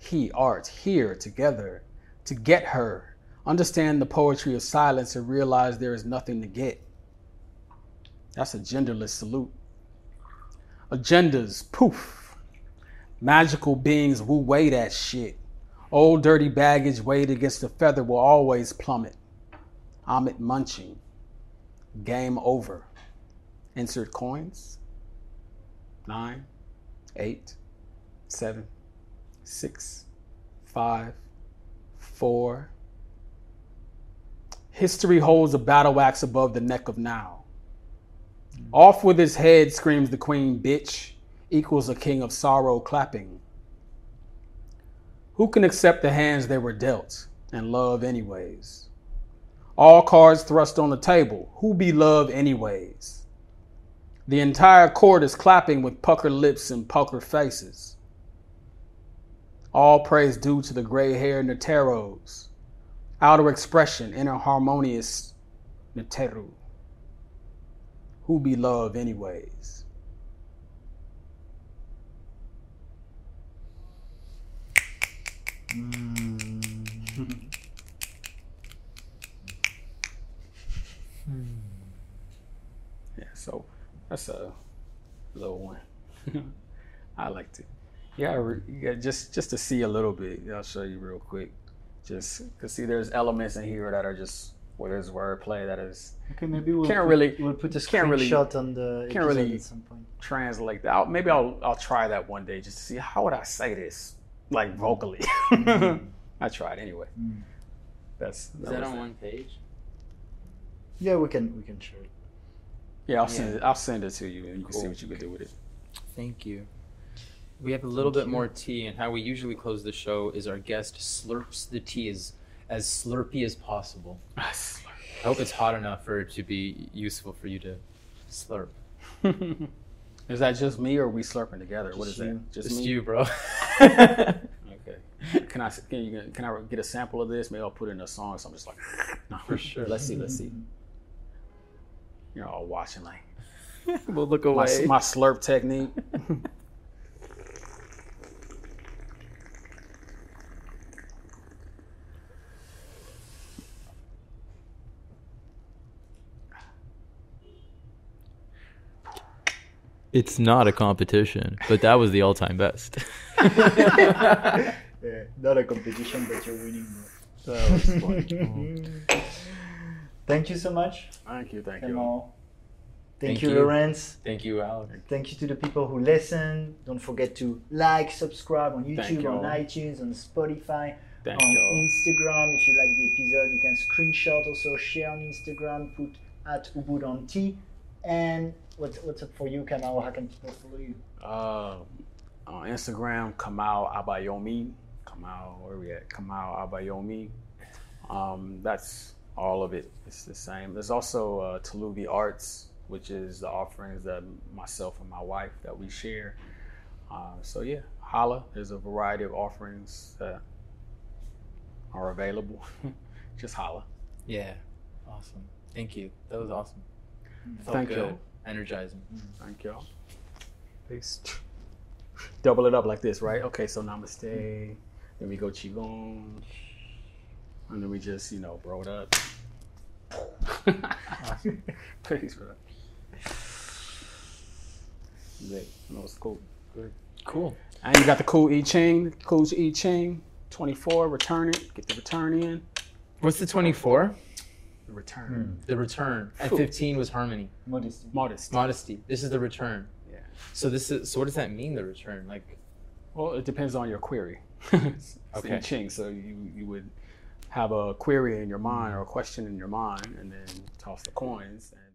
He, art, here, together, to get her. Understand the poetry of silence and realize there is nothing to get. That's a genderless salute agendas, poof. Magical beings woo weigh that shit. Old dirty baggage weighed against the feather will always plummet. Ammit munching. Game over. Insert coins. Nine, eight, seven, six, five, four. History holds a battle axe above the neck of now. Off with his head, screams the queen, bitch, equals a king of sorrow clapping. Who can accept the hands they were dealt and love anyways? All cards thrust on the table. Who be love anyways? The entire court is clapping with puckered lips and puckered faces. All praise due to the gray hair Neteros. Outer expression, inner harmonious Neteru who be love anyways. Hmm. yeah, so that's a little one. I liked it. Yeah, yeah, just just to see a little bit. I'll show you real quick. Just cause see, there's elements in here that are just where there's wordplay that is Okay, maybe we'll Can't put, really- we'll put a can't really- screenshot on the can't really- at some point. translate that. I'll, maybe I'll I'll try that one day just to see how would I say this like vocally. I tried anyway. Mm. That's Is that on it. one page? Yeah, we can we can share it. Yeah, I'll Yeah. send it. I'll send it to you, and you can see what you can do with it. Thank you. We have a little bit more tea, and how we usually close the show is our guest slurps the tea as, as slurpy as possible. I hope it's hot enough for it to be useful for you to slurp. is that just me, or are we slurping together? what is Just you. that? Just, Just you, bro. Okay. Can I can, you, can I get a sample of this? Maybe I'll put it in a song. So I'm just like, no, For sure. Let's see. Let's see. You're all watching like we'll look my, away. my slurp technique. It's not a competition, but that was the all-time best. Yeah, not a competition, but you're winning. More. That was fun. Thank you so much, thank you, thank you. Kamau. Thank, Thank you, you. Lawrence. Thank you, Alex. Thank you to the people who listen. Don't forget to like, subscribe on YouTube, you on all. iTunes, on Spotify, Thank on you all. Instagram. If you like the episode, you can screenshot, also share on Instagram, put at Ubud on Tea. And what's what's up for you, Kamau? How can people follow you? Uh, on Instagram, Kamau Abayomi. Kamau, where we at? Kamau Abayomi. Um, that's all of it. It's the same. There's also uh, Talubi Arts, which is the offerings that myself and my wife that we share. Uh, so yeah, holla. There's a variety of offerings that are available. Just holla. Yeah. Awesome. Thank you. That was awesome. Felt Thank good. you. Energizing. Thank y'all. Peace. Double it up like this, right? Okay, so namaste. Then we go qigong. And then we just, you know, bro it up. Peace, bro. Yeah, no, it's cool. Good. Cool. And you got the cool E chain, cool E chain, 24, return it, get the return in. What's the 24? The return. Hmm. The return. And Cool. 15 was harmony. Modesty. Modest. Modesty. This is the return. Yeah. So this is so what does that mean the return? Like Well, it depends on your query. it's Okay. okay. Ching, so you you would have a query in your mind or a question in your mind, and then toss the coins. And